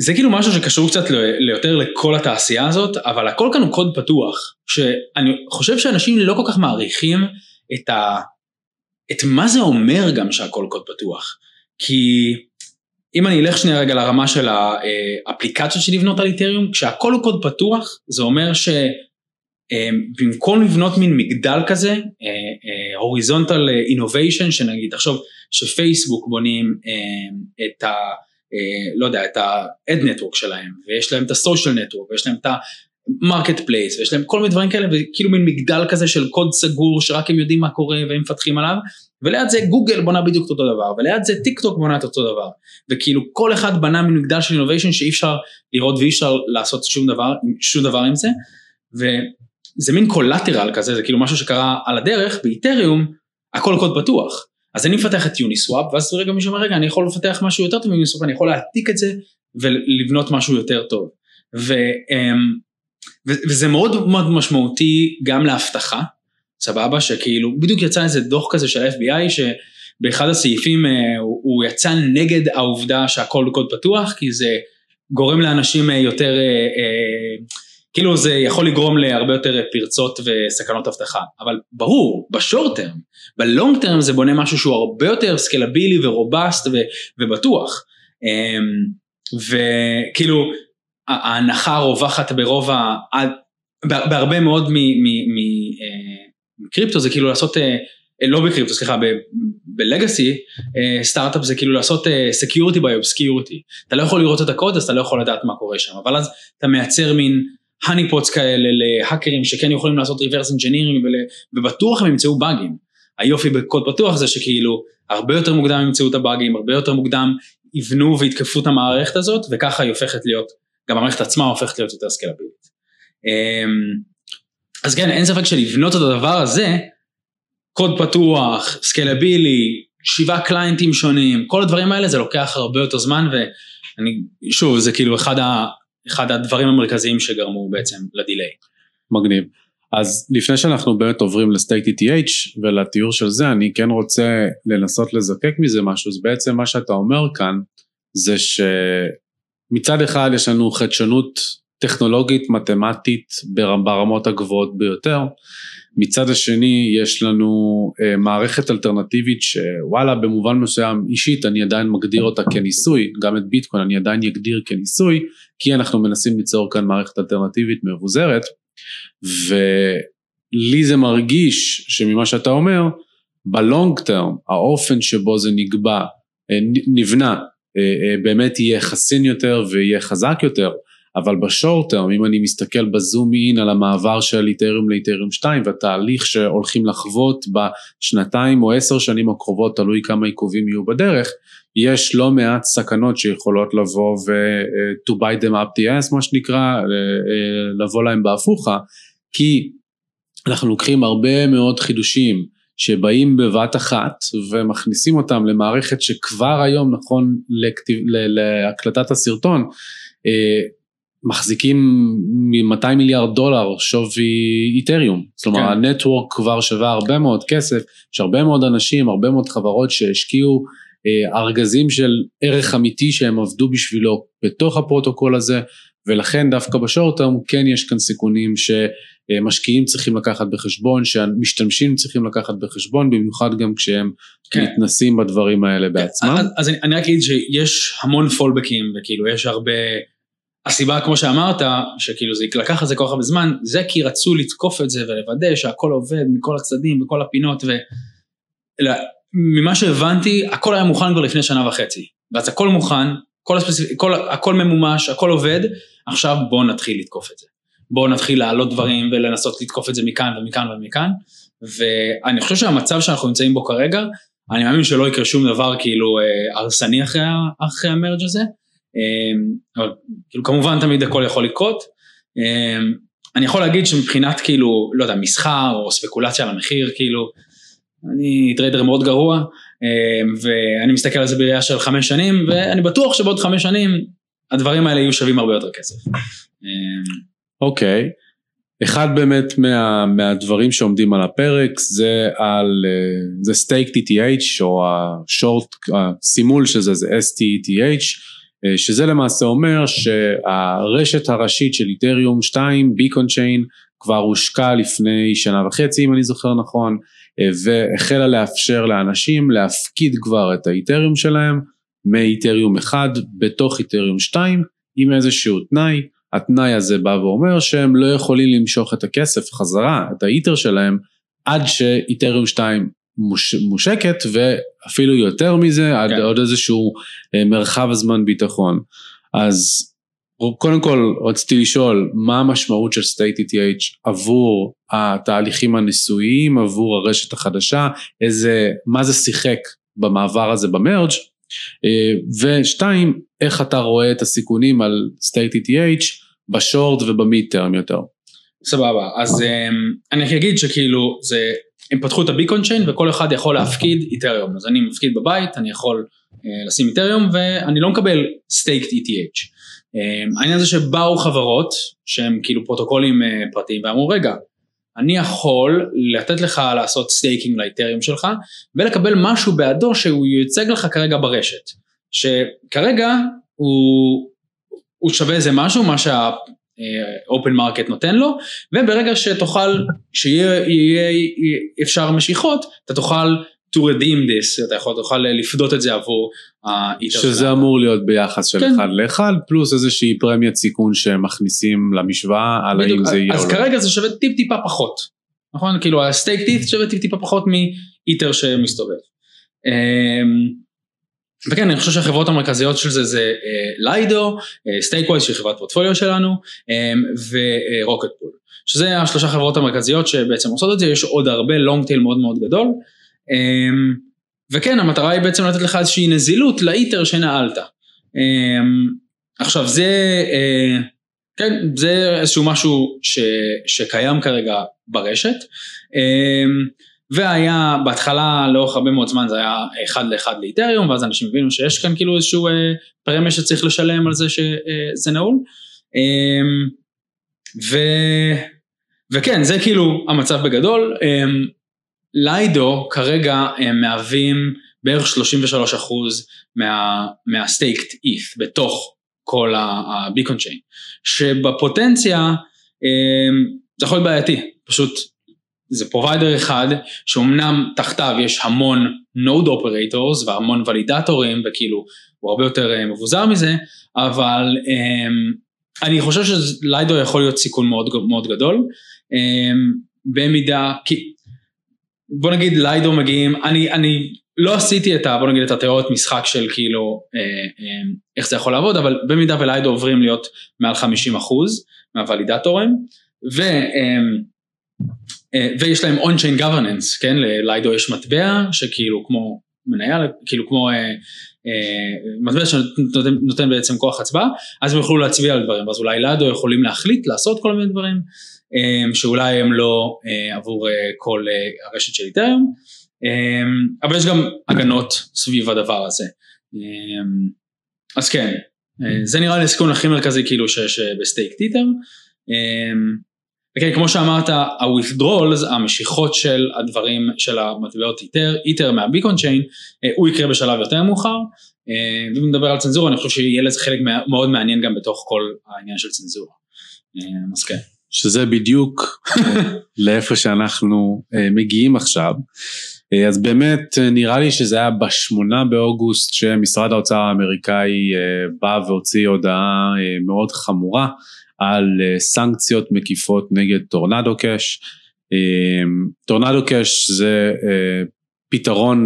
זה כאילו משהו שקשור קצת ליותר לכל התעשייה הזאת, אבל הכל כאן הוא קוד פתוח, שאני חושב שאנשים לא כל כך מעריכים את, ה, את מה זה אומר גם שהכל קוד פתוח. כי אם אני אלך שנייה רגע לרמה של האפליקציות שנבנות על איתריום, כשהכל הוא קוד פתוח, זה אומר שבמקום לבנות מין מגדל כזה, horizontal innovation, שנגיד, תחשוב שפייסבוק בונים את ה... אה, לא יודע, את ה-ad network שלהם, ויש להם את ה-social network, ויש להם את ה-market place, ויש להם כל מיני דברים כאלה, וכאילו מין מגדל כזה של קוד סגור, שרק הם יודעים מה קורה והם מפתחים עליו, וליד זה גוגל בונה בדיוק אותו דבר, וליד זה טיק טוק בונה את אותו דבר, וכאילו כל אחד בנה מין מגדל של innovation שאי אפשר לראות ואי אפשר לעשות שום דבר, שום דבר עם זה, זה מין קולטרל כזה, זה כאילו משהו שקרה על הדרך, באיתריום הכל קוד פתוח. אז אני מפתח את יוניסוואפ, ואז רגע מישהו אומר, רגע, אני יכול לפתח משהו יותר טוב מיוניסוואפ, אני יכול להעתיק את זה ולבנות משהו יותר טוב. ו, אמ, וזה מאוד מאוד משמעותי גם להבטחה, סבבה? שכאילו, בדיוק יצא איזה דוח כזה של ה-FBI, שבאחד הסעיפים אה, הוא, הוא יצא נגד העובדה שהכל קוד פתוח, כי זה גורם לאנשים אה, יותר... אה, כאילו זה יכול לגרום להרבה יותר פרצות וסכנות אבטחה, אבל ברור, בשורט טרם, בלונג טרם זה בונה משהו שהוא הרבה יותר סקלבילי ורובסט ו- ובטוח. אמ, וכאילו ההנחה הרווחת ברוב ה... בהרבה מאוד מקריפטו אה, זה כאילו לעשות, אה, לא בקריפטו סליחה, בלגאסי סטארט-אפ זה כאילו לעשות security by obscurity. אתה לא יכול לראות את הקוד אז אתה לא יכול לדעת מה קורה שם, אבל אז אתה מייצר מין honey pots כאלה להאקרים שכן יכולים לעשות reverse engineering ובטוח הם ימצאו באגים. היופי בקוד פתוח זה שכאילו הרבה יותר מוקדם ימצאו את הבאגים, הרבה יותר מוקדם יבנו ויתקפו את המערכת הזאת וככה היא הופכת להיות, גם המערכת עצמה הופכת להיות יותר סקלבילית. אמ, אז כן, אין ספק שלבנות את הדבר הזה, קוד פתוח, סקלבילי, שבעה קליינטים שונים, כל הדברים האלה זה לוקח הרבה יותר זמן ואני, שוב, זה כאילו אחד. אחד הדברים המרכזיים שגרמו בעצם לדיליי. מגניב. אז לפני שאנחנו באמת עוברים ל-State ETH ולתיאור של זה, אני כן רוצה לנסות לזקק מזה משהו, אז בעצם מה שאתה אומר כאן, זה שמצד אחד יש לנו חדשנות טכנולוגית, מתמטית, ברמות הגבוהות ביותר, מצד השני יש לנו אה, מערכת אלטרנטיבית שוואלה במובן מסוים אישית אני עדיין מגדיר אותה כניסוי, גם את ביטקוין אני עדיין אגדיר כניסוי, כי אנחנו מנסים ליצור כאן מערכת אלטרנטיבית מבוזרת, ולי זה מרגיש שממה שאתה אומר, בלונג טרם האופן שבו זה נקבע, אה, נבנה, אה, באמת יהיה חסין יותר ויהיה חזק יותר. אבל בשורט טרם, אם אני מסתכל בזום אין על המעבר של איתריום לאיתריום 2 והתהליך שהולכים לחוות בשנתיים או עשר שנים הקרובות, תלוי כמה עיכובים יהיו בדרך, יש לא מעט סכנות שיכולות לבוא ו- uh, to buy them up the ass מה שנקרא, uh, uh, לבוא להם בהפוכה, כי אנחנו לוקחים הרבה מאוד חידושים שבאים בבת אחת ומכניסים אותם למערכת שכבר היום נכון להקלטת הסרטון מחזיקים מ-200 מיליארד דולר שווי איתריום, כלומר כן. הנטוורק כבר שווה הרבה מאוד כסף, יש הרבה מאוד אנשים, הרבה מאוד חברות שהשקיעו אה, ארגזים של ערך אמיתי שהם עבדו בשבילו בתוך הפרוטוקול הזה, ולכן דווקא בשורט טרם כן יש כאן סיכונים שמשקיעים צריכים לקחת בחשבון, שהמשתמשים צריכים לקחת בחשבון, במיוחד גם כשהם כן. מתנסים בדברים האלה. בעצמם. אז, אז אני, אני רק אגיד שיש המון פולבקים וכאילו יש הרבה הסיבה כמו שאמרת, שכאילו זה לקח את זה כל כך הרבה זמן, זה כי רצו לתקוף את זה ולוודא שהכל עובד מכל הצדדים, בכל הפינות, וממה שהבנתי, הכל היה מוכן כבר לפני שנה וחצי. ואז הכל מוכן, כל הספציפ... כל... הכל ממומש, הכל עובד, עכשיו בואו נתחיל לתקוף את זה. בואו נתחיל להעלות דברים ולנסות לתקוף את זה מכאן ומכאן ומכאן, ואני חושב שהמצב שאנחנו נמצאים בו כרגע, אני מאמין שלא יקרה שום דבר כאילו אה, הרסני אחרי, אחרי ה merge הזה, אבל כאילו כמובן תמיד הכל יכול לקרות. אמ, אני יכול להגיד שמבחינת כאילו, לא יודע, מסחר או ספקולציה על המחיר, כאילו, אני טריידר מאוד גרוע, אמ, ואני מסתכל על זה בראייה של חמש שנים, ואני בטוח שבעוד חמש שנים הדברים האלה יהיו שווים הרבה יותר כסף. אוקיי. Okay. אחד באמת מה, מהדברים שעומדים על הפרק זה על, אה, זה סטייק TTH או השורט, הסימול של זה זה STETH אה, שזה למעשה אומר שהרשת הראשית של איתריום 2 ביקון צ'יין כבר הושקע לפני שנה וחצי אם אני זוכר נכון אה, והחלה לאפשר לאנשים להפקיד כבר את האיתריום שלהם מאיתריום 1 בתוך איתריום 2 עם איזשהו תנאי, התנאי הזה בא ואומר שהם לא יכולים למשוך את הכסף חזרה, את האיתר שלהם עד שאיתריום 2 מוש, מושקת ואפילו יותר מזה כן. עד עוד איזשהו אה, מרחב זמן ביטחון. אז קודם כל רציתי לשאול מה המשמעות של state ETH עבור התהליכים הניסויים, עבור הרשת החדשה, איזה, מה זה שיחק במעבר הזה במרג' אה, ושתיים, איך אתה רואה את הסיכונים על state ETH בשורט ובמיד טרם יותר. סבבה, אז אני אגיד שכאילו זה, הם פתחו את הביקון צ'יין וכל אחד יכול להפקיד איתריום, אז אני מפקיד בבית, אני יכול לשים איתריום ואני לא מקבל סטייקט ETH. העניין זה שבאו חברות שהם כאילו פרוטוקולים פרטיים ואמרו רגע, אני יכול לתת לך לעשות staking ל Ethereum שלך ולקבל משהו בעדו שהוא ייצג לך כרגע ברשת. שכרגע הוא, הוא שווה איזה משהו, מה שה open market נותן לו, וברגע שתוכל, שיהיה אפשר משיכות, אתה תוכל to redeem this, אתה יכול, תוכל לפדות את זה עבור ה Ether שלנו. שזה אמור להיות ביחס של כן. אחד לאחד, פלוס איזושהי פרמיית סיכון שהם מכניסים למשוואה, על האם זה יהיה או לא. אז כרגע זה שווה טיפ טיפה פחות, נכון? כאילו ה staked ETH שווה טיפ טיפה פחות מ Ether שמסתובב. וכן, אני חושב שהחברות המרכזיות של זה זה Lido, StakeWise שהיא חברת פורטפוליו שלנו, ו Rocket Pool. שזה השלושה חברות המרכזיות שבעצם עושות את זה, יש עוד הרבה long tail מאוד מאוד גדול. וכן, המטרה היא בעצם לתת לך איזושהי נזילות ל Ether שנעלת. עכשיו זה, אה, כן, זה איזשהו משהו ש, שקיים כרגע ברשת. והיה בהתחלה לאורך הרבה מאוד זמן זה היה אחד לאחד לאיתריום ואז אנשים הבינו שיש כאן כאילו איזשהו אה, פרמיה שצריך לשלם על זה שזה נעול. אה, ו... וכן זה כאילו המצב בגדול. אה, ליידו כרגע הם מהווים בערך 33 אחוז מה, מה staked ETH בתוך כל ה Beacon Chain שבפוטנציה אה, זה יכול להיות בעייתי פשוט זה provider אחד שאומנם תחתיו יש המון node operators והמון ולידטורים וכאילו הוא הרבה יותר אה, מבוזר מזה אבל um, אני חושב ש Lido יכול להיות סיכון מאוד, מאוד גדול um, במידה כי בוא נגיד ליידו מגיעים אני אני לא עשיתי את ה... בוא נגיד את התיאוריות משחק של כאילו אה, אה, איך זה יכול לעבוד אבל במידה וליידו עוברים להיות מעל 50% מהוולידטורים ו... אה, ויש להם on-chain governance, כן, לליידו יש מטבע שכאילו כמו מניה, כאילו כמו אה, אה, מטבע שנותן בעצם כוח הצבעה, אז הם יוכלו להצביע על דברים, אז אולי ליידו יכולים להחליט לעשות כל מיני דברים, אה, שאולי הם לא אה, עבור אה, כל אה, הרשת של Ethereum, אה, אבל יש גם הגנות סביב הדבר הזה. אה, אז כן, אה, זה נראה לי הסיכון הכי מרכזי כאילו שיש אה, ב staked Ether. וכן, כמו שאמרת, ה-withdrawals, המשיכות של הדברים, של המטבעות Ether, Ether מה Beacon Chain, אה, הוא יקרה בשלב יותר מאוחר. אה, ואם נדבר על צנזורה, אני חושב שיהיה לזה חלק מאוד מעניין גם בתוך כל העניין של צנזורה. אה, אז כן. שזה בדיוק לאיפה שאנחנו מגיעים עכשיו. אז באמת נראה לי שזה היה בשמונה באוגוסט שמשרד האוצר האמריקאי בא והוציא הודעה מאוד חמורה על אה, סנקציות מקיפות נגד טורנדו קאש. אמ, טורנדו קאש זה אה, פתרון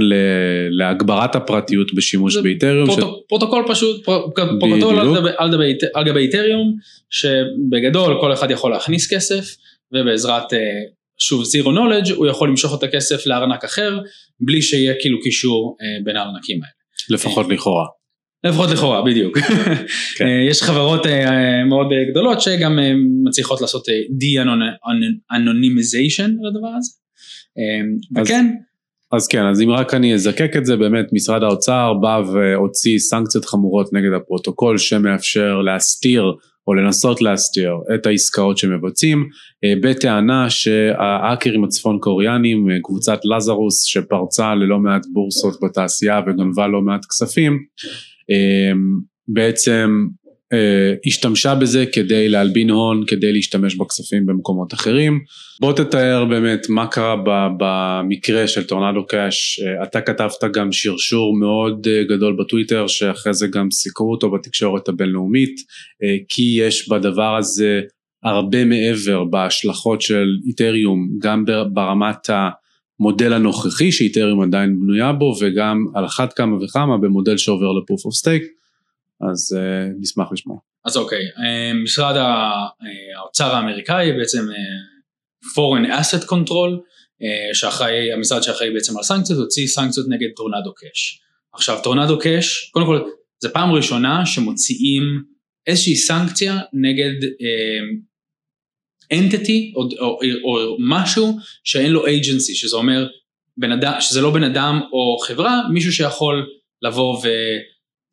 להגברת הפרטיות בשימוש ב Ethereum. פרוט, ש... פרוטוקול פשוט, פרוטוקול על, על גבי Ethereum, שבגדול כל אחד יכול להכניס כסף, ובעזרת אה, שוב zero knowledge הוא יכול למשוך את הכסף לארנק אחר, בלי שיהיה כאילו קישור בין הארנקים האלה. לפחות לכאורה. לפחות לכאורה, בדיוק. כן. אה, יש חברות אה, מאוד גדולות שגם אה, מצליחות לעשות de-anonymization לדבר הזה. וכן. אז כן, אז אם רק אני אזקק את זה, באמת משרד האוצר בא והוציא סנקציות חמורות נגד הפרוטוקול שמאפשר להסתיר או לנסות להסתיר את העסקאות שמבצעים, בטענה שהאקרים הצפון קוריאנים, קבוצת לזרוס שפרצה ללא מעט בורסות בתעשייה וגנבה לא מעט כספים, בעצם אה, השתמשה בזה כדי להלבין הון, כדי להשתמש בכספים במקומות אחרים. בוא תתאר באמת מה קרה במקרה של Tornado Cash, אה, אתה כתבת גם שרשור מאוד אה, גדול בטוויטר שאחרי זה גם סיקרו אותו בתקשורת הבינלאומית, כי יש בדבר הזה הרבה מעבר בהשלכות של Ethereum, גם ברמת ה... המודל הנוכחי ש Ethereum עדיין בנויה בו וגם על אחת כמה וכמה במודל שעובר ל proof of stake אז uh, נשמח לשמוע. אז אוקיי, אה, משרד האוצר האמריקאי בעצם אה, foreign asset control שאחראי, המשרד שאחראי בעצם על סנקציות הוציא סנקציות נגד טורנדו קאש. עכשיו טורנדו קאש, קודם כל זה פעם ראשונה שמוציאים איזושהי סנקציה נגד entity או, או, או משהו שאין לו agency, שזה אומר בן אדם, שזה לא בן אדם או חברה, מישהו שיכול לבוא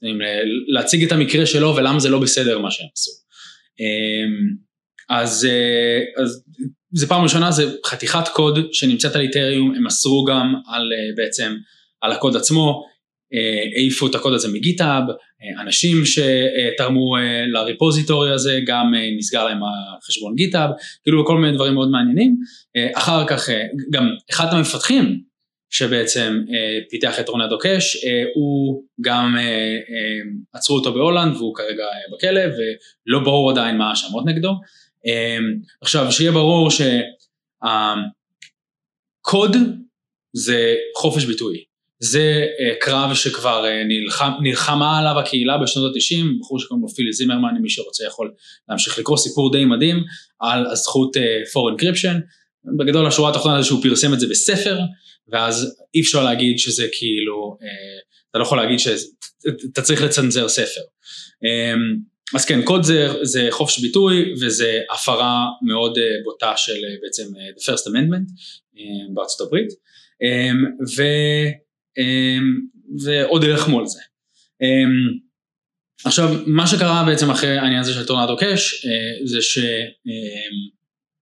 ולהציג את המקרה שלו ולמה זה לא בסדר מה שהם עשו. אמ, אז, אה, אז זה פעם ראשונה, זה חתיכת קוד שנמצאת על איתריום, הם אסרו גם על אה, בעצם על הקוד עצמו, העיפו את הקוד הזה מגיטאב, אנשים שתרמו לריפוזיטורי הזה, גם נסגר להם החשבון גיטאב, כאילו כל מיני דברים מאוד מעניינים. אחר כך גם אחד המפתחים שבעצם פיתח את רונדו קאש, הוא גם עצרו אותו בהולנד והוא כרגע בכלא ולא ברור עדיין מה האשמות נגדו. עכשיו שיהיה ברור שהקוד זה חופש ביטוי, זה קרב שכבר נלחם, נלחמה עליו הקהילה בשנות ה-90, בחור שקוראים לו פילי זימרמן, אם מי שרוצה יכול להמשיך לקרוא סיפור די מדהים על הזכות for encryption, בגדול השורה התחתונה זה שהוא פרסם את זה בספר, ואז אי אפשר להגיד שזה כאילו, אתה לא יכול להגיד שאתה צריך לצנזר ספר. אז כן, קוד זה, זה חופש ביטוי וזה הפרה מאוד בוטה של בעצם the first amendment בארצות הברית ו, ועוד ילחמו על זה. עכשיו מה שקרה בעצם אחרי העניין הזה של Tornado Cash זה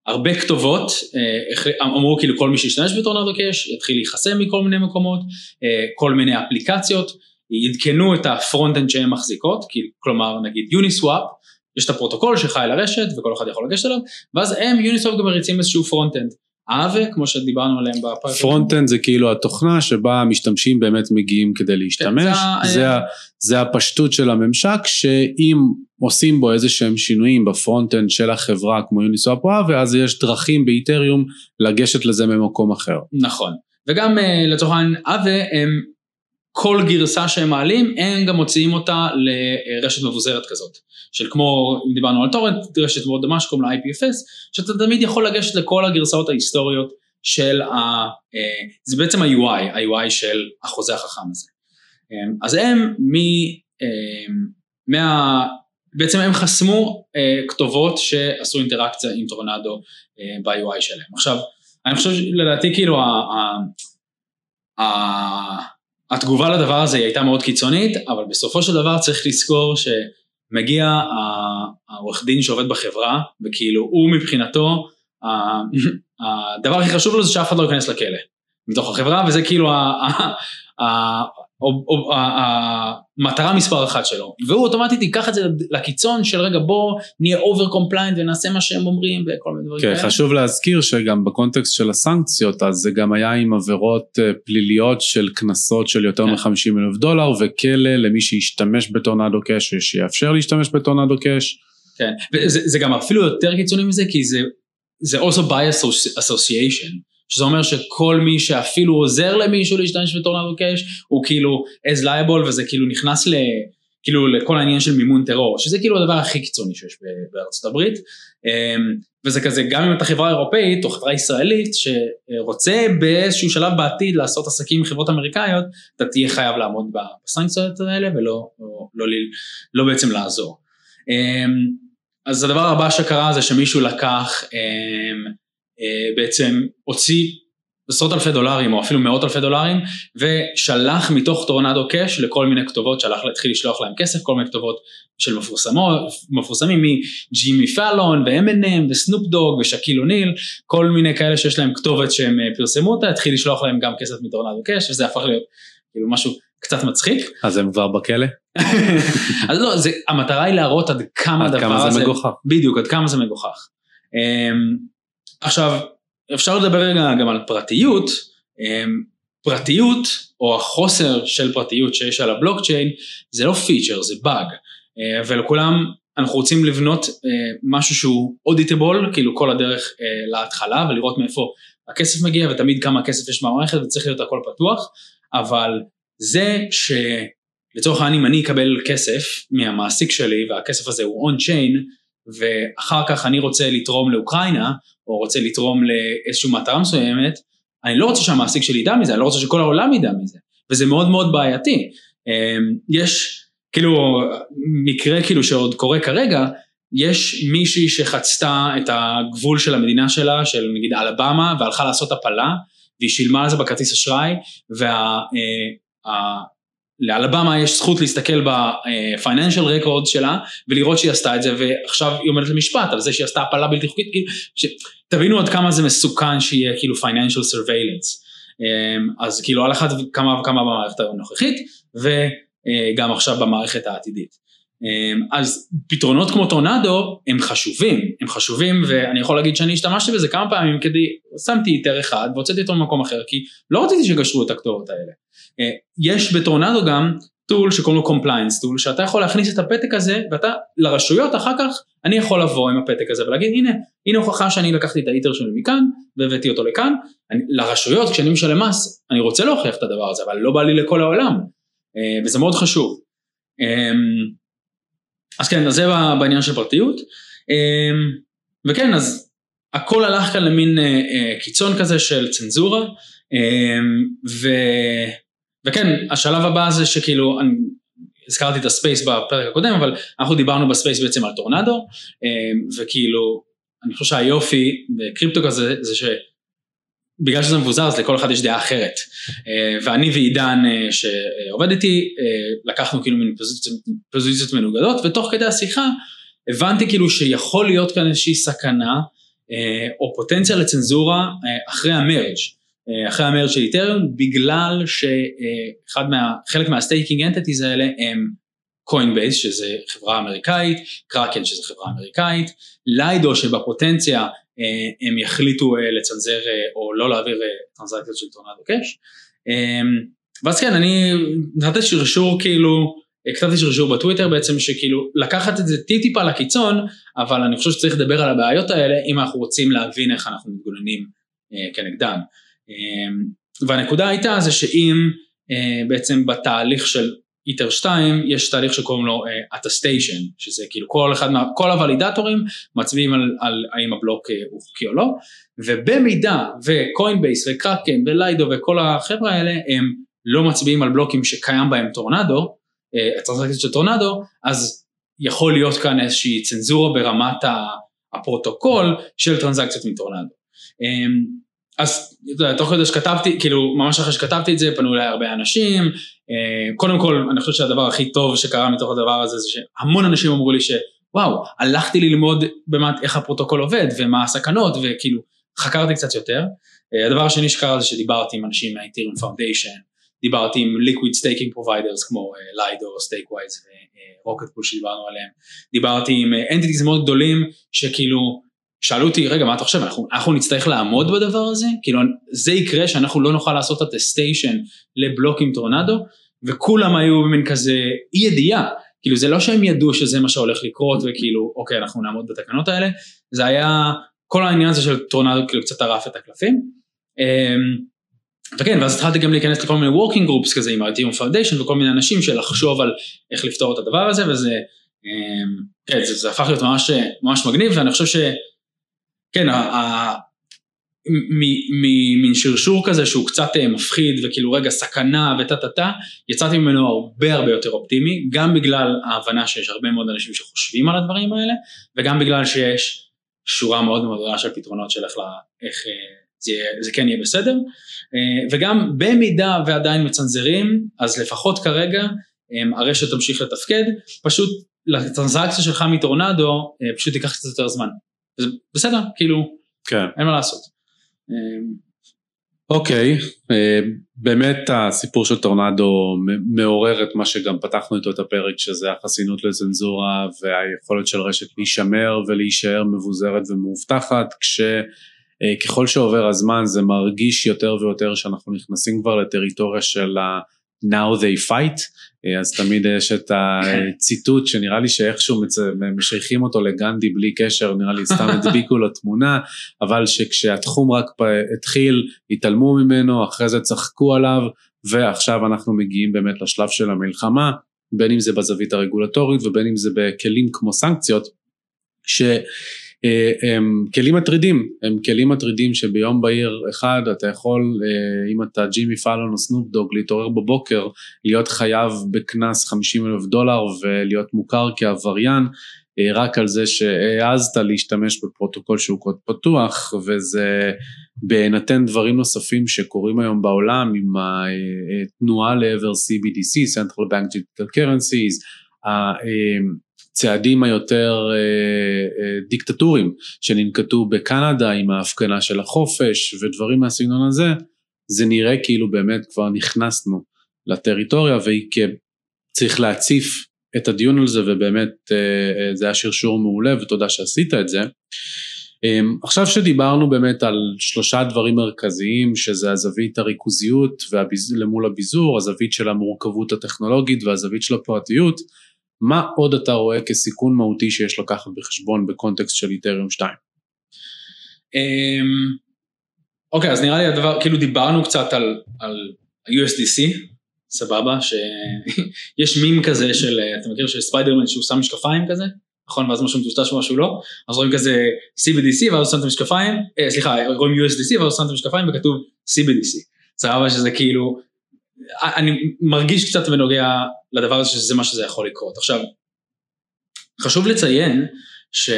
שהרבה כתובות אמרו כאילו כל מי שישתמש ב Tornado Cash יתחיל להיחסם מכל מיני מקומות, כל מיני אפליקציות עדכנו את ה front-end שהן מחזיקות, כלומר נגיד Uniswap, יש את הפרוטוקול שחי על הרשת וכל אחד יכול לגשת אליו, ואז הם Uniswap גם מריצים איזשהו front-end. Aave, כמו שדיברנו עליהם בפרק. front-end זה כאילו התוכנה שבה המשתמשים באמת מגיעים כדי להשתמש, כן, זה, זה, זה הפשטות של הממשק, שאם עושים בו איזה שהם שינויים ב front-end של החברה כמו Uniswap או Aave, אז יש דרכים ב Ethereum לגשת לזה ממקום אחר. נכון, וגם לצורך העניין Aave הם כל גרסה שהם מעלים, הם גם מוציאים אותה לרשת מבוזרת כזאת. של כמו, אם דיברנו על torrent, רשת מאוד דומה שקוראים לה IPFS, שאתה תמיד יכול לגשת לכל הגרסאות ההיסטוריות של ה... אה, זה בעצם ה-UI, ה-UI של החוזה החכם הזה. אה, אז הם מ... אה, מה... בעצם הם חסמו כתובות שעשו אינטראקציה עם טורנדו ב-UI שלהם. עכשיו, אני חושב, לדעתי כאילו, ה... התגובה לדבר הזה הייתה מאוד קיצונית, אבל בסופו של דבר צריך לזכור שמגיע העורך דין שעובד בחברה, וכאילו הוא מבחינתו, הדבר הכי חשוב לו זה שאף אחד לא ייכנס לכלא מתוך החברה, וזה כאילו או, או, המטרה מספר אחת שלו, והוא אוטומטית ייקח את זה לקיצון של רגע בוא נהיה over compliant ונעשה מה שהם אומרים וכל מיני דברים כן, כאלה. חשוב להזכיר שגם בקונטקסט של הסנקציות אז זה גם היה עם עבירות אה, פליליות של קנסות של יותר כן. מ-50 אלף דולר וכלא למי שישתמש ב Tornado Cash ושיאפשר להשתמש ב Tornado Cash. כן, וזה זה גם אפילו יותר קיצוני מזה כי זה, זה also by association. שזה אומר שכל מי שאפילו עוזר למישהו להשתמש בטורנדו קאש הוא כאילו as liable וזה כאילו נכנס ל... כאילו לכל העניין של מימון טרור, שזה כאילו הדבר הכי קיצוני שיש בארצות הברית, אמ, וזה כזה גם אם אתה חברה אירופאית או חברה ישראלית שרוצה באיזשהו שלב בעתיד לעשות עסקים עם חברות אמריקאיות, אתה תהיה חייב לעמוד בסנקציות האלה ולא לא, לא, לא בעצם לעזור. אמ, אז הדבר הבא שקרה זה שמישהו לקח אמ, בעצם הוציא עשרות אלפי דולרים או אפילו מאות אלפי דולרים ושלח מתוך טורנדו קאש לכל מיני כתובות שהלך להתחיל לשלוח להם כסף, כל מיני כתובות של מפורסמות, מפורסמים מג'ימי פאלון ו-M&M וסנופ דוג ושקיל אוניל, כל מיני כאלה שיש להם כתובת שהם אה, פרסמו אותה, התחיל לשלוח להם גם כסף מטורנדו קאש וזה הפך להיות כאילו משהו קצת מצחיק. אז הם כבר בכלא? אז לא, זה, המטרה היא להראות עד כמה הדבר הזה, עד כמה זה מגוחך. בדיוק, עד כמה זה מגוחך. עכשיו, אפשר לדבר רגע גם על פרטיות, אמ, פרטיות או החוסר של פרטיות שיש על הבלוקצ'יין זה לא פיצ'ר, זה באג, אה, ולכולם אנחנו רוצים לבנות אה, משהו שהוא אודיטבול, כאילו כל הדרך אה, להתחלה ולראות מאיפה הכסף מגיע ותמיד כמה כסף יש במערכת וצריך להיות הכל פתוח, אבל זה שלצורך העניין אם אני אקבל כסף מהמעסיק שלי והכסף הזה הוא און צ'יין ואחר כך אני רוצה לתרום לאוקראינה, או רוצה לתרום לאיזושהי מטרה מסוימת, אני לא רוצה שהמעסיק שלי ידע מזה, אני לא רוצה שכל העולם ידע מזה, וזה מאוד מאוד בעייתי. אמ, יש כאילו מקרה כאילו שעוד קורה כרגע, יש מישהי שחצתה את הגבול של המדינה שלה, של נגיד אלבמה, והלכה לעשות הפלה, והיא שילמה על זה בכרטיס אשראי, וה... לאלבמה יש זכות להסתכל ב-financial record שלה ולראות שהיא עשתה את זה ועכשיו היא עומדת למשפט על זה שהיא עשתה הפלה בלתי חוקית, כאילו, ש... תבינו עד כמה זה מסוכן שיהיה כאילו financial surveillance. אמ, אז כאילו על אחת כמה וכמה במערכת הנוכחית וגם עכשיו במערכת העתידית. אמ, אז פתרונות כמו טורנדו הם חשובים, הם חשובים ואני יכול להגיד שאני השתמשתי בזה כמה פעמים כדי, שמתי היתר אחד והוצאתי אותו במקום אחר כי לא רציתי שיגשרו את הכתובות האלה. אה, יש בטורנדו גם טול שקוראים לו compliance טול שאתה יכול להכניס את הפתק הזה ואתה לרשויות אחר כך אני יכול לבוא עם הפתק הזה ולהגיד הנה הנה הוכחה שאני לקחתי את ההיתר שלי מכאן והבאתי אותו לכאן. אני, לרשויות כשאני משלם מס אני רוצה להוכיח את הדבר הזה אבל לא בא לי לכל העולם. אה, וזה מאוד חשוב. אמ, אז כן אז זה בעניין של פרטיות. וכן אז הכל הלך כאן למין אה, קיצון כזה של צנזורה. ו... וכן, השלב הבא זה שכאילו, אני הזכרתי את ה space בפרק הקודם, אבל אנחנו דיברנו ב space בעצם על טורנדו, אמ, וכאילו, אני חושב שהיופי בקריפטו כזה, זה שבגלל שזה מבוזר אז לכל אחד יש דעה אחרת. אה, ואני ועידן אה, שעובד איתי, אה, לקחנו כאילו מין פוזיציות, פוזיציות מנוגדות, ותוך כדי השיחה הבנתי כאילו שיכול להיות כאן איזושהי סכנה, או פוטנציה לצנזורה אחרי ה merge. אה, אחרי ה merge של Ethereum, בגלל שאחד מה, חלק מהסטייקינג אנטיטיז האלה הם Coinbase שזה חברה אמריקאית, קראקן שזה חברה אמריקאית, ליידו שבפוטנציה אה, הם יחליטו אה, לצנזר או לא להעביר טרנזקציות של טורנדו קאש. ואז כן, אני נתתי שרשור כאילו, כתבתי שרשור בטוויטר בעצם שכאילו לקחת את זה טיפ טיפה לקיצון, אבל אני חושב שצריך לדבר על הבעיות האלה אם אנחנו רוצים להבין איך אנחנו מתגוננים כנגדם. אמ, והנקודה הייתה זה שאם אה, בעצם בתהליך של Ether 2 יש תהליך שקוראים לו אה, שזה כאילו כל אחד, מה, כל הוולידטורים מצביעים על, על האם הבלוק אה, הוא חוקי או לא, ובמידה ו Coinbase ו Kraken ו Lido וכל החבר'ה האלה הם לא מצביעים על בלוקים שקיים בהם טורנדו, הטרנסקציות של טורנדו, אז יכול להיות כאן איזושהי צנזורה ברמת הפרוטוקול של טרנזקציות מטורנדו. אז תוך כדי שכתבתי, כאילו ממש אחרי שכתבתי את זה פנו אליי הרבה אנשים, אה, קודם כל אני חושב שהדבר הכי טוב שקרה מתוך הדבר הזה זה שהמון אנשים אמרו לי שוואו, הלכתי ללמוד באמת איך הפרוטוקול עובד ומה הסכנות וכאילו חקרתי קצת יותר. אה, הדבר השני שקרה זה שדיברתי עם אנשים מהאיתיריום פאונדיישן, דיברתי עם liquid staking providers כמו ליידו, סטייקווייז ורוקט פול שדיברנו עליהם, דיברתי עם entities מאוד גדולים שכאילו שאלו אותי, רגע, מה אתה חושב, אנחנו, אנחנו נצטרך לעמוד בדבר הזה? כאילו, זה יקרה שאנחנו לא נוכל לעשות את הטסטיישן לבלוק עם טורנדו, וכולם היו במין כזה אי ידיעה, כאילו זה לא שהם ידעו שזה מה שהולך לקרות, וכאילו, אוקיי, אנחנו נעמוד בתקנות האלה, זה היה, כל העניין הזה של טורנדו כאילו קצת טרף את הקלפים. אמ, וכן, ואז התחלתי גם להיכנס לכל מיני working groups כזה עם ה-Ethereum Foundation וכל מיני אנשים של לחשוב על איך לפתור את הדבר הזה, וזה, אמ, כן, זה, זה הפך להיות ממש, ממש מגניב, ואני חושב ש... כן, ממין שרשור כזה שהוא קצת אה, מפחיד וכאילו רגע סכנה וטה טה טה, יצאתי ממנו הרבה הרבה יותר אופטימי, גם בגלל ההבנה שיש הרבה מאוד אנשים שחושבים על הדברים האלה, וגם בגלל שיש שורה מאוד מאוד גדולה של פתרונות של איך, לה, איך אה, זה, זה כן יהיה בסדר, אה, וגם במידה ועדיין מצנזרים, אז לפחות כרגע הרשת תמשיך לתפקד, פשוט לטרנזקציה שלך מטורנדו פשוט ייקח קצת יותר זמן. וזה בסדר, כאילו, כן. אין מה לעשות. אוקיי, אה, באמת הסיפור של טורנדו מעורר את מה שגם פתחנו איתו את הפרק, שזה החסינות לצנזורה והיכולת של רשת להישמר ולהישאר מבוזרת ומאובטחת, כשככל שעובר הזמן זה מרגיש יותר ויותר שאנחנו נכנסים כבר לטריטוריה של ה... Now they fight, אה, אז תמיד יש את הציטוט שנראה לי שאיכשהו משייכים אותו לגנדי בלי קשר, נראה לי סתם הדביקו לו תמונה, אבל שכשהתחום רק התחיל, התעלמו ממנו, אחרי זה צחקו עליו, ועכשיו אנחנו מגיעים באמת לשלב של המלחמה, בין אם זה בזווית הרגולטורית ובין אם זה בכלים כמו סנקציות, ש... אה, הם כלים מטרידים, הם כלים מטרידים שביום בהיר אחד אתה יכול, אה, אם אתה ג'ימי פאלון או סנופ דוג, להתעורר בבוקר, להיות חייב בקנס 50 אלף דולר ולהיות מוכר כעבריין, אה, רק על זה שהעזת להשתמש בפרוטוקול שהוא קוד פתוח, וזה בהינתן דברים נוספים שקורים היום בעולם עם התנועה לעבר CBDC, Central Bank Digital Currencies, הצעדים היותר דיקטטוריים שננקטו בקנדה עם ההפגנה של החופש ודברים מהסגנון הזה, זה נראה כאילו באמת כבר נכנסנו לטריטוריה וצריך להציף את הדיון על זה ובאמת אה, אה, זה היה שרשור מעולה ותודה שעשית את זה. אמ, עכשיו שדיברנו באמת על שלושה דברים מרכזיים שזה הזווית הריכוזיות והביז... למול הביזור, הזווית של המורכבות הטכנולוגית והזווית של הפרטיות, מה עוד אתה רואה כסיכון מהותי שיש לקחת בחשבון בקונטקסט של איתריום 2? אוקיי, אז נראה לי הדבר, כאילו דיברנו קצת על, על USDC, סבבה, שיש מים כזה של, אתה מכיר של ספיידרמן שהוא שם משקפיים כזה, נכון, ואז משהו מטושטש ומשהו לא, אז רואים כזה CBDC ואז הוא שם את המשקפיים, אה, סליחה, רואים USDC ואז הוא שם את המשקפיים וכתוב CBDC, סבבה שזה כאילו, אני מרגיש קצת בנוגע לדבר הזה שזה מה שזה יכול לקרות. עכשיו, חשוב לציין ש...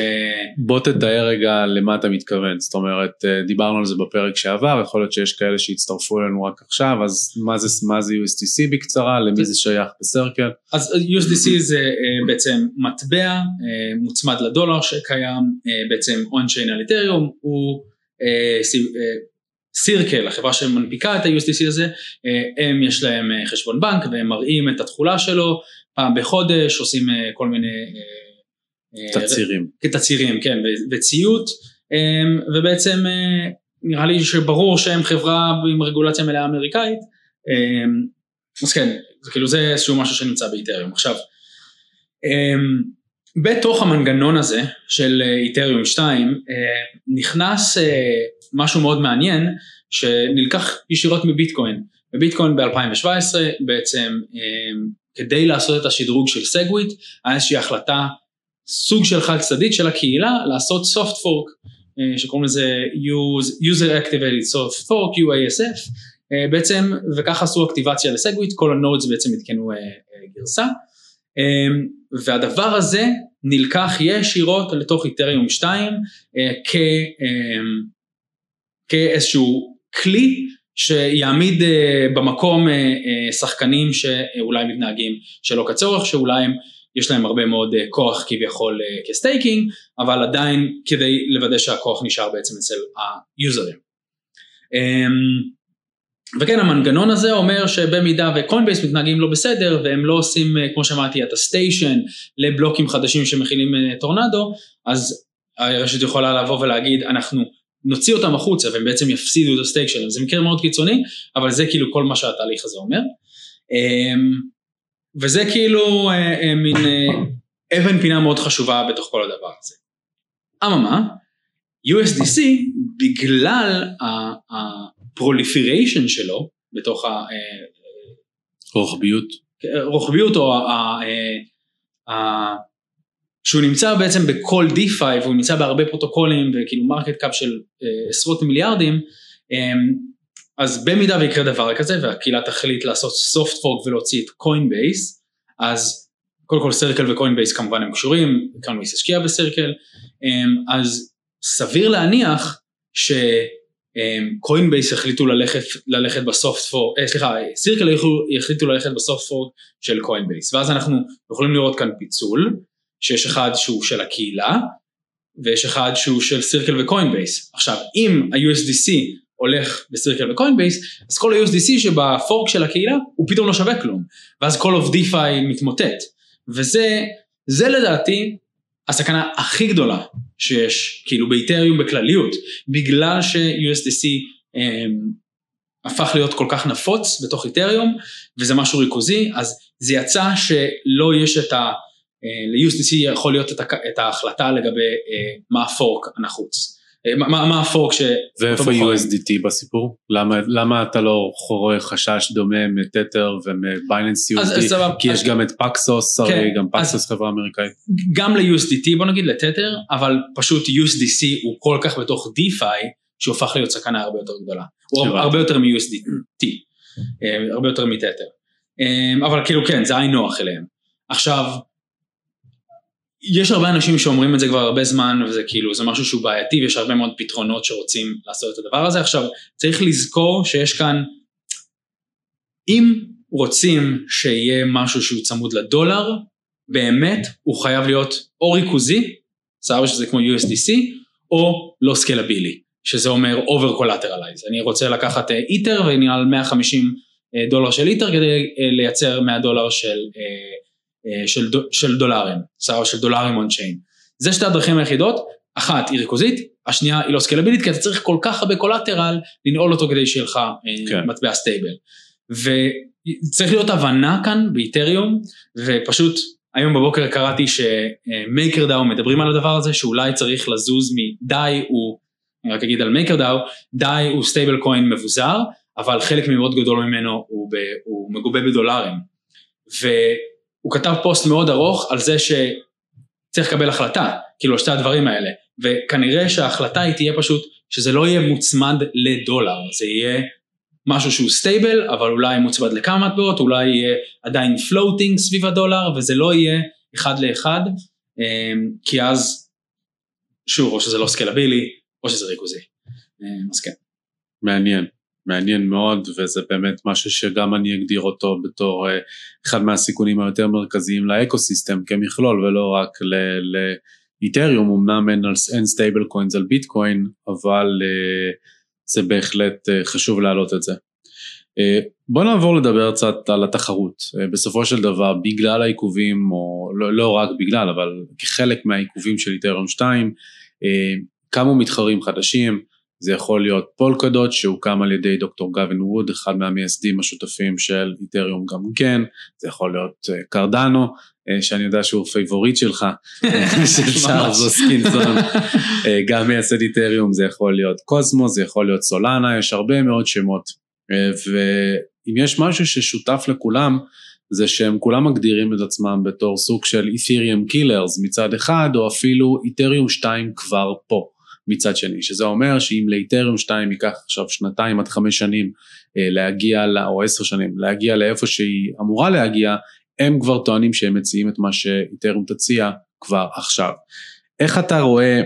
בוא תתאר רגע למה אתה מתכוון, זאת אומרת אה, דיברנו על זה בפרק שעבר, יכול להיות שיש כאלה שהצטרפו אלינו רק עכשיו, אז מה זה, מה זה USDC בקצרה, למי זה שייך בסרקל? אז USDC זה אה, בעצם מטבע אה, מוצמד לדולר שקיים בעצם און-צ'יין על איתריום, הוא סירקל, החברה שמנפיקה את ה-USDC הזה, הם יש להם חשבון בנק והם מראים את התכולה שלו פעם בחודש, עושים כל מיני תצהירים. כתצהירים, כן, וציות, אמ, ובעצם אה, נראה לי שברור שהם חברה עם רגולציה מלאה אמריקאית, אמ, אז כן, זה כאילו זה איזשהו משהו שנמצא באיתריום. עכשיו, אמ, בתוך המנגנון הזה של אה, איתריום 2 אה, נכנס משהו מאוד מעניין שנלקח ישירות מביטקוין. בביטקוין ב-2017 בעצם כדי לעשות את השדרוג של SegWit היה איזושהי החלטה סוג של חד צדדית של הקהילה לעשות soft fork אה, שקוראים לזה user activated soft fork UASF אה, בעצם וככה עשו אקטיבציה ל SegWit כל ה nodes בעצם עדכנו אה, גרסה והדבר הזה נלקח ישירות לתוך איתריום 2 כ, כאיזשהו כלי שיעמיד במקום שחקנים שאולי מתנהגים שלא כצורך שאולי הם יש להם הרבה מאוד אה, כוח כביכול אה, כ staking, אבל עדיין כדי לוודא שהכוח נשאר בעצם אצל היוזרים. וכן המנגנון הזה אומר שבמידה וקוינבייס מתנהגים לא בסדר והם לא עושים אה, כמו שאמרתי attestation לבלוקים חדשים שמכילים טורנדו אז הרשת יכולה לבוא ולהגיד אנחנו נוציא אותם החוצה והם בעצם יפסידו את ה stake שלהם זה מקרה מאוד קיצוני אבל זה כאילו כל מה שהתהליך הזה אומר. אמ, וזה כאילו אה, אה, מין אה, אבן פינה מאוד חשובה בתוך כל הדבר הזה. אממה, USDC בגלל ה proliferation שלו בתוך הרוחביות, רוחביות. או שהוא נמצא בעצם בכל DeFi והוא נמצא בהרבה פרוטוקולים וכאילו market cap של עשרות מיליארדים אז במידה ויקרה דבר כזה והקהילה תחליט לעשות soft fork ולהוציא את קוינבייס, אז קודם כל סרקל וקוינבייס כמובן הם קשורים, קוינבייס השקיע בסרקל, אמ, אז סביר להניח שקוינבייס החליטו ללכת, ללכת ב soft fork, אה, סליחה, סרקל יחליטו ללכת ב soft fork של קוינבייס, ואז אנחנו יכולים לראות כאן פיצול, שיש אחד שהוא של הקהילה, ויש אחד שהוא של סירקל וקוינבייס. עכשיו, אם ה-USDC הולך בסירקל וקוינבייס, אז כל ה-USDC שב fork של הקהילה הוא פתאום לא שווה כלום, ואז כל ה-DeFi מתמוטט, וזה זה לדעתי הסכנה הכי גדולה שיש, כאילו באיתריום בכלליות, בגלל ש-USDC הם, הפך להיות כל כך נפוץ בתוך איתריום, וזה משהו ריכוזי, אז זה יצא שלא יש את ה... ל-USDC יכול להיות את ההחלטה לגבי אה, מה הפורק הנחוץ. אה, מה, מה הפורק ש... ואיפה USDT בסיפור? למה, למה אתה לא רואה חשש דומה מטתר ומבייננס USD? כי יש גם את פקסוס, הרי כן, גם פקסוס חברה אמריקאית. גם ל-USDT בוא נגיד, לטתר, אבל פשוט USDC הוא כל כך בתוך DeFi, שהוא הפך להיות סכנה הרבה יותר גדולה. הוא הרבה יותר מ-USDT, אה, הרבה יותר מטתר. אה, אבל כאילו כן, זה היינו נוח אליהם. עכשיו, יש הרבה אנשים שאומרים את זה כבר הרבה זמן וזה כאילו זה משהו שהוא בעייתי ויש הרבה מאוד פתרונות שרוצים לעשות את הדבר הזה. עכשיו צריך לזכור שיש כאן אם רוצים שיהיה משהו שהוא צמוד לדולר באמת הוא חייב להיות או ריכוזי סבבה שזה כמו USDC או לא scalable י שזה אומר over collateralize אני רוצה לקחת איתר ואני על 150 דולר של איתר כדי לייצר 100 דולר של אה, של, של דולרים, סבבה, של דולרים on chain. זה שתי הדרכים היחידות, אחת היא ריכוזית, השנייה היא לא scalable ית, כי אתה צריך כל כך הרבה collateral לנעול אותו כדי שיהיה לך אה, כן. מטבע stable. וצריך להיות הבנה כאן באיתריום, ופשוט היום בבוקר קראתי שמייקר דאו מדברים על הדבר הזה, שאולי צריך לזוז מ-DAI הוא, אני רק אגיד על מייקר דאו, DAI הוא stablecoin מבוזר, אבל חלק מאוד גדול ממנו הוא, ב, הוא מגובה בדולרים. ו... הוא כתב פוסט מאוד ארוך על זה שצריך לקבל החלטה, כאילו על שתי הדברים האלה, וכנראה שההחלטה היא תהיה פשוט שזה לא יהיה מוצמד לדולר, זה יהיה משהו שהוא stable, אבל אולי מוצמד לכמה מטבעות, אולי יהיה עדיין floating סביב הדולר, וזה לא יהיה אחד לאחד, אמ, כי אז, שוב, או שזה לא scalable י, או שזה ריכוזי. אמ, אז כן. מעניין. מעניין מאוד וזה באמת משהו שגם אני אגדיר אותו בתור uh, אחד מהסיכונים היותר מרכזיים לאקוסיסטם כמכלול ולא רק לאיתריום, אמנם אין, אין stablecoins על ביטקוין אבל uh, זה בהחלט uh, חשוב להעלות את זה. בוא נעבור לדבר קצת על התחרות, בסופו של דבר בגלל העיכובים, או לא, לא רק בגלל אבל כחלק מהעיכובים של איתריום 2, uh, קמו מתחרים חדשים, זה יכול להיות פולקדוט שהוקם על ידי דוקטור גווין ווד, אחד מהמייסדים השותפים של איתריום גם כן, זה יכול להיות קרדנו, אה, אה, שאני יודע שהוא favorite שלך, של צ'ארלס הוסקינסון, אה, גם מייסד איתריום, זה יכול להיות קוסמוס, זה יכול להיות סולנה, יש הרבה מאוד שמות, ואם יש משהו ששותף לכולם, זה שהם כולם מגדירים את עצמם בתור סוג של Ethereum killers מצד אחד, או אפילו איתריום 2 כבר פה. מצד שני, שזה אומר שאם לאיתריום 2 ייקח עכשיו שנתיים עד חמש שנים אה, להגיע, או עשר שנים, להגיע לאיפה שהיא אמורה להגיע, הם כבר טוענים שהם מציעים את מה שאיתריום תציע כבר עכשיו. איך אתה רואה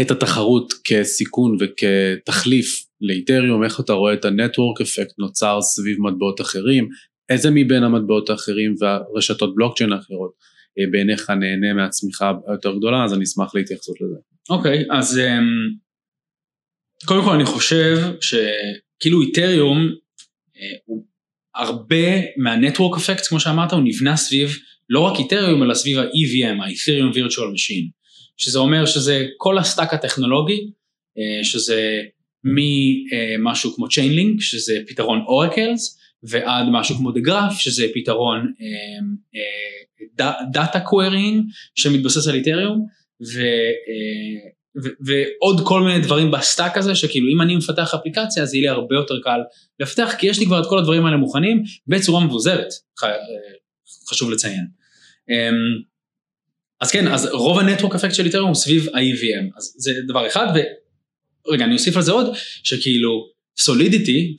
את התחרות כסיכון וכתחליף לאיתריום, איך אתה רואה את הנטוורק אפקט נוצר סביב מטבעות אחרים, איזה מבין המטבעות האחרים והרשתות בלוקצ'יין האחרות אה, בעיניך נהנה מהצמיחה היותר גדולה, אז אני אשמח להתייחסות לזה. אוקיי, okay, אז um, קודם כל אני חושב שכאילו איתריום uh, הוא הרבה מה network effect כמו שאמרת הוא נבנה סביב לא רק איתריום אלא סביב ה-EVM, ה-Ethereum Virtual Machine, שזה אומר שזה כל ה stack הטכנולוגי, uh, שזה ממשהו כמו Chainlink שזה פתרון oracles ועד משהו כמו Graph שזה פתרון data uh, querying שמתבסס על איתריום ו, אה, ו, ועוד כל מיני דברים ב stack הזה שכאילו אם אני מפתח אפליקציה אז יהיה לי הרבה יותר קל לפתח כי יש לי כבר את כל הדברים האלה מוכנים בצורה מבוזרת אה, חשוב לציין. אמ, אז כן אז רוב ה network effect של איתריום הוא סביב ה-EVM אז זה דבר אחד ורגע אני אוסיף על זה עוד שכאילו Solidity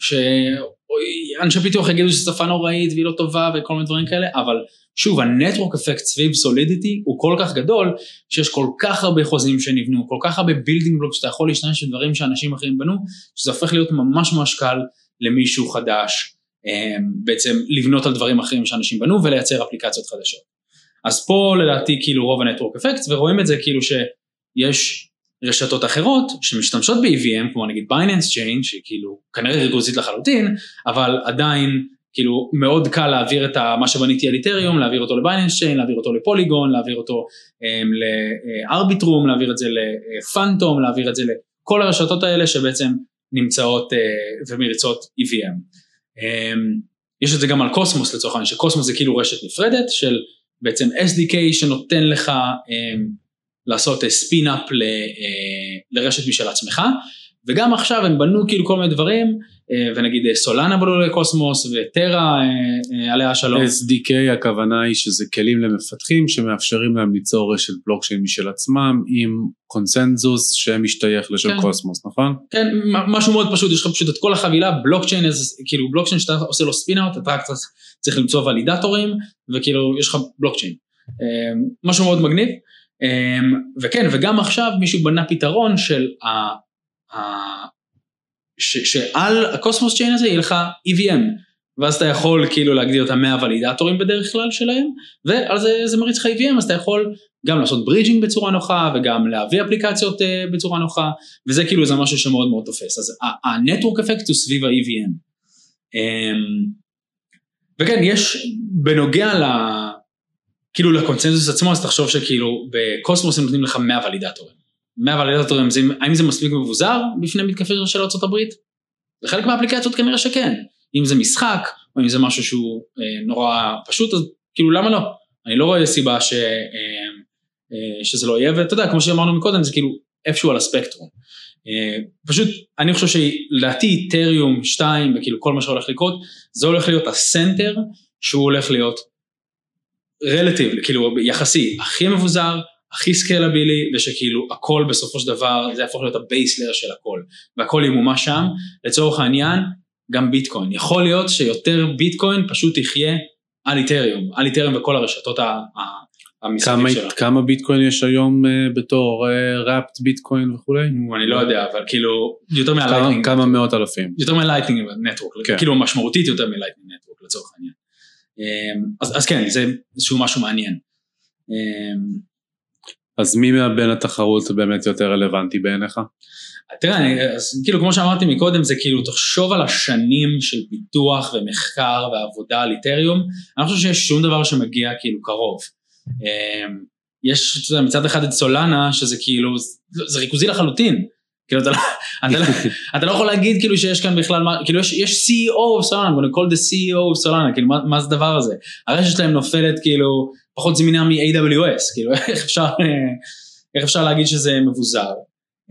שאנשי פיתוח יגידו שזו שפה נוראית והיא לא טובה וכל מיני דברים כאלה אבל שוב ה network effect סביב Solidity הוא כל כך גדול שיש כל כך הרבה חוזים שנבנו, כל כך הרבה building block שאתה יכול להשתמש בדברים שאנשים אחרים בנו, שזה הופך להיות ממש ממש קל למישהו חדש אמ, בעצם לבנות על דברים אחרים שאנשים בנו ולייצר אפליקציות חדשות. אז פה לדעתי כאילו רוב ה network effect ורואים את זה כאילו שיש רשתות אחרות שמשתמשות ב-EVM כמו נגיד Binance Chain שהיא כאילו כנראה ריכוזית לחלוטין אבל עדיין כאילו מאוד קל להעביר את מה שבניתי על איתריום, להעביר אותו לבייננס צ'יין, להעביר אותו לפוליגון, להעביר אותו um, לארביטרום, להעביר את זה לפנטום, להעביר את זה לכל הרשתות האלה שבעצם נמצאות uh, ומריצות EVM. Um, אמ, יש את זה גם על קוסמוס לצורך העניין, שקוסמוס זה כאילו רשת נפרדת של בעצם SDK שנותן לך um, לעשות ספין-אפ uh, לרשת משל עצמך, וגם עכשיו הם בנו כאילו כל מיני דברים, אה, ונגיד אה, Solana בנו לקוסמוס ו Terra אה, עליה שלום. SDK הכוונה היא שזה כלים למפתחים שמאפשרים להם ליצור רשת בלוקצ'יין משל עצמם עם קונסנזוס שמשתייך לשל כן. קוסמוס, נכון? כן, משהו מאוד פשוט, יש לך פשוט את כל החבילה, בלוקצ'יין, כאילו בלוקצ'יין שאתה עושה לו spin-out, אתה רק צריך למצוא ולידטורים, וכאילו יש לך בלוקצ'יין. משהו מאוד מגניב. וכן, וגם עכשיו מישהו בנה פתרון של ה... ה... ש... שעל ה Cosmos chain הזה יהיה לך EVM. ואז אתה יכול כאילו להגדיר את המאה ולידטורים בדרך כלל שלהם, ועל זה זה מריץ לך EVM, אז אתה יכול גם לעשות bridging בצורה נוחה, וגם להביא אפליקציות uh, בצורה נוחה, וזה כאילו זה משהו שמאוד מאוד תופס. אז ה network effect הוא סביב ה-EVM. Um, אמ, וכן, יש בנוגע ל... כאילו לקונצנזוס עצמו, אז תחשוב שכאילו בקוסמוס הם נותנים לך 100 ולידטורים. 100 ולידטורים, האם זה מספיק מבוזר בפני מתקפת של ארה"ב? בחלק מהאפליקציות כנראה שכן. אם זה משחק, או אם זה משהו שהוא אה, נורא פשוט, אז כאילו למה לא? אני לא רואה סיבה ש, אה, אה, שזה לא יהיה, ואתה יודע, כמו שאמרנו מקודם, זה כאילו איפשהו על הספקטרום. אה, פשוט, אני חושב שלדעתי איתריום 2 וכאילו כל מה שהולך לקרות, זה הולך להיות ה center שהוא הולך להיות relative, כאילו יחסי, הכי מבוזר, הכי סקלבילי, ושכאילו הכל בסופו של דבר, זה יהפוך להיות ה base layer של הכל, והכל ימומש שם, לצורך העניין, גם ביטקוין. יכול להיות שיותר ביטקוין פשוט יחיה על איתריום, על איתריום וכל הרשתות המסביב שלה. כמה ביטקוין יש היום uh, בתור wrapped uh, ביטקוין וכולי? אני לא יודע, אבל כאילו יותר מה Lightning. כמה מאות אלפים. יותר מה Lightning Network, כן. כאילו משמעותית יותר מ Lightning Network לצורך העניין. אמ, אז, אז כן, זה איזשהו משהו מעניין. אמ, אז מי מהבין התחרות באמת יותר רלוונטי בעיניך? תראה, אני, אז כאילו כמו שאמרתי מקודם, זה כאילו תחשוב על השנים של פיתוח ומחקר ועבודה על איתריום, אני לא חושב שיש שום דבר שמגיע כאילו קרוב. אמ, יש, אתה יודע, מצד אחד את סולנה, שזה כאילו, זה ריכוזי לחלוטין. כאילו אתה לא, אתה, לא, אתה לא יכול להגיד כאילו שיש כאן בכלל, כאילו יש, יש CEO of Solana, אני call the CEO of Solana, כאילו מה, מה זה הדבר הזה? הרשת שלהם נופלת כאילו פחות זמינה מ-AWS, כאילו איך אפשר, איך אפשר להגיד שזה מבוזר?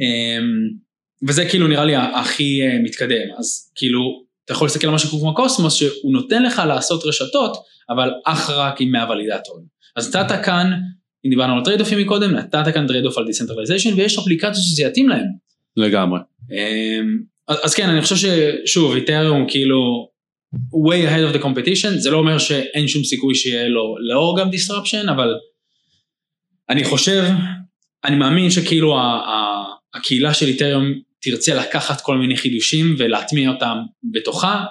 אמ, וזה כאילו נראה לי הכי אה, מתקדם, אז כאילו אתה יכול להסתכל על משהו כמו קוסמוס שהוא נותן לך לעשות רשתות, אבל אך רק עם 100 ולידטורים. אז נתת כאן, אם דיברנו על טרייד אופים מקודם, נתת כאן trade-off על decentralization ויש אפליקציות שזה יתאים להם. לגמרי. אמ, אז כן, אני חושב ששוב, איתריום כאילו way ahead of the competition, זה לא אומר שאין שום סיכוי שיהיה לו לאור גם disruption, אבל אני חושב, אני מאמין שכאילו הקהילה של איתריום תרצה לקחת כל מיני חידושים ולהטמיע אותם בתוכה,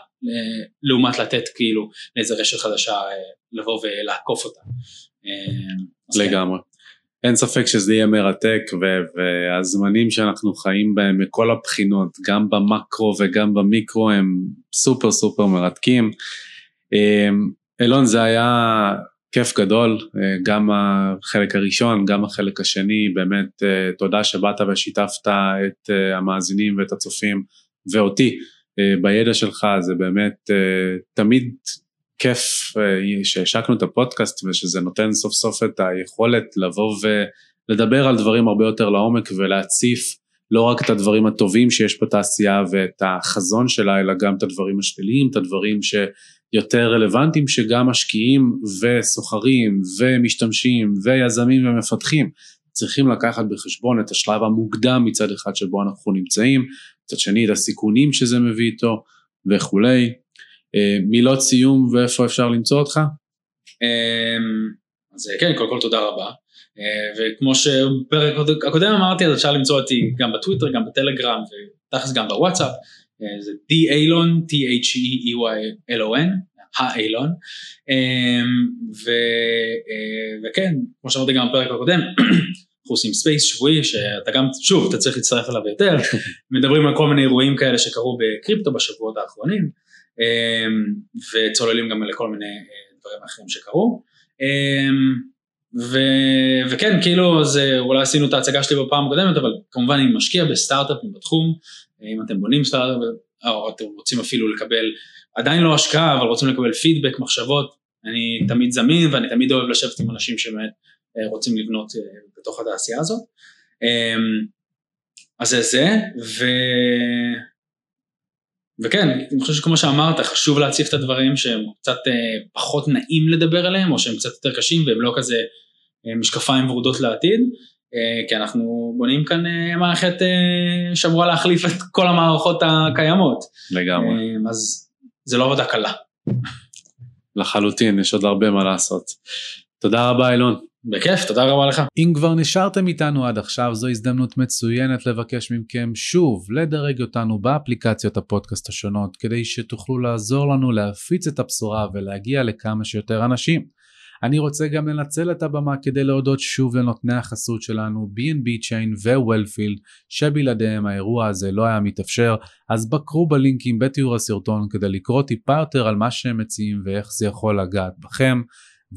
לעומת לתת כאילו לאיזה רשת חדשה אה, לבוא ולעקוף אותה. אה, כן. לגמרי. אין ספק שזה יהיה מרתק והזמנים שאנחנו חיים בהם מכל הבחינות, גם במקרו וגם במיקרו הם סופר סופר מרתקים. אילון זה היה כיף גדול, אה, גם החלק הראשון, גם החלק השני, באמת אה, תודה שבאת ושיתפת את אה, המאזינים ואת הצופים ואותי בידע שלך, זה באמת תמיד כיף שהשקנו את הפודקאסט ושזה נותן סוף סוף את היכולת לבוא ולדבר על דברים הרבה יותר לעומק ולהציף לא רק את הדברים הטובים שיש בתעשייה ואת החזון שלה, אלא גם את הדברים השליליים, את הדברים ש... יותר רלוונטיים שגם משקיעים וסוחרים ומשתמשים ויזמים ומפתחים צריכים לקחת בחשבון את השלב המוקדם מצד אחד שבו אנחנו נמצאים, מצד שני את הסיכונים שזה מביא איתו וכולי. אה, מילות סיום ואיפה אפשר למצוא אותך? אמ, אז כן, קודם כל תודה רבה. אה, וכמו שבפרק הקודם אמרתי, אז אפשר למצוא אותי גם בטוויטר, גם בטלגרם ותכלס גם בוואטסאפ. אה, זה The Eylon, T-H-E-E-Y-L-O-N, האילון, אה, וכן, כמו שאמרתי גם בפרק הקודם, אנחנו עושים space שבועי שאתה גם, שוב, אתה צריך להצטרף אליו יותר, מדברים על כל מיני אירועים כאלה שקרו בקריפטו בשבועות האחרונים, וצוללים גם לכל מיני אה, דברים אחרים שקרו. אמ, ו, וכן, כאילו, זה, אולי עשינו את ההצגה שלי בפעם הקודמת, אבל כמובן אני משקיע בסטארט-אפים בתחום, אם אתם בונים סטארט-אפ, או אתם רוצים אפילו לקבל, עדיין לא השקעה, אבל רוצים לקבל פידבק, מחשבות, אני תמיד זמין ואני תמיד אוהב לשבת עם אנשים שבאמת אה, רוצים לבנות אה, בתוך התעשייה הזאת. אמ, אז זה זה, ו... וכן, אני חושב שכמו שאמרת, חשוב להציף את הדברים שהם קצת אה, פחות נעים לדבר עליהם, או שהם קצת יותר קשים והם לא כזה משקפיים ורודות לעתיד. אה, כי אנחנו בונים כאן אה, מערכת אה, שאמורה להחליף את כל המערכות הקיימות. לגמרי. אז זה לא עבודה קלה. לחלוטין, יש עוד הרבה מה לעשות. תודה רבה אילון. בכיף, תודה רבה לך. אם כבר נשארתם איתנו עד עכשיו, זו הזדמנות מצוינת לבקש מכם שוב לדרג אותנו באפליקציות הפודקאסט השונות, כדי שתוכלו לעזור לנו להפיץ את הבשורה ולהגיע לכמה שיותר אנשים. אני רוצה גם לנצל את הבמה כדי להודות שוב לנותני החסות שלנו B&B Chain ו-Wellfield שבלעדיהם האירוע הזה לא היה מתאפשר אז בקרו בלינקים בתיאור הסרטון כדי לקרוא טיפה יותר על מה שהם מציעים ואיך זה יכול לגעת בכם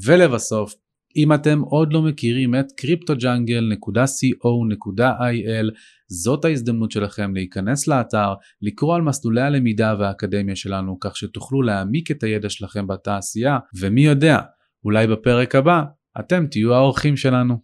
ולבסוף אם אתם עוד לא מכירים את cryptojungle.co.il זאת ההזדמנות שלכם להיכנס לאתר, לקרוא על מסלולי הלמידה והאקדמיה שלנו כך שתוכלו להעמיק את הידע שלכם בתעשייה ומי יודע אולי בפרק הבא אתם תהיו האורחים שלנו.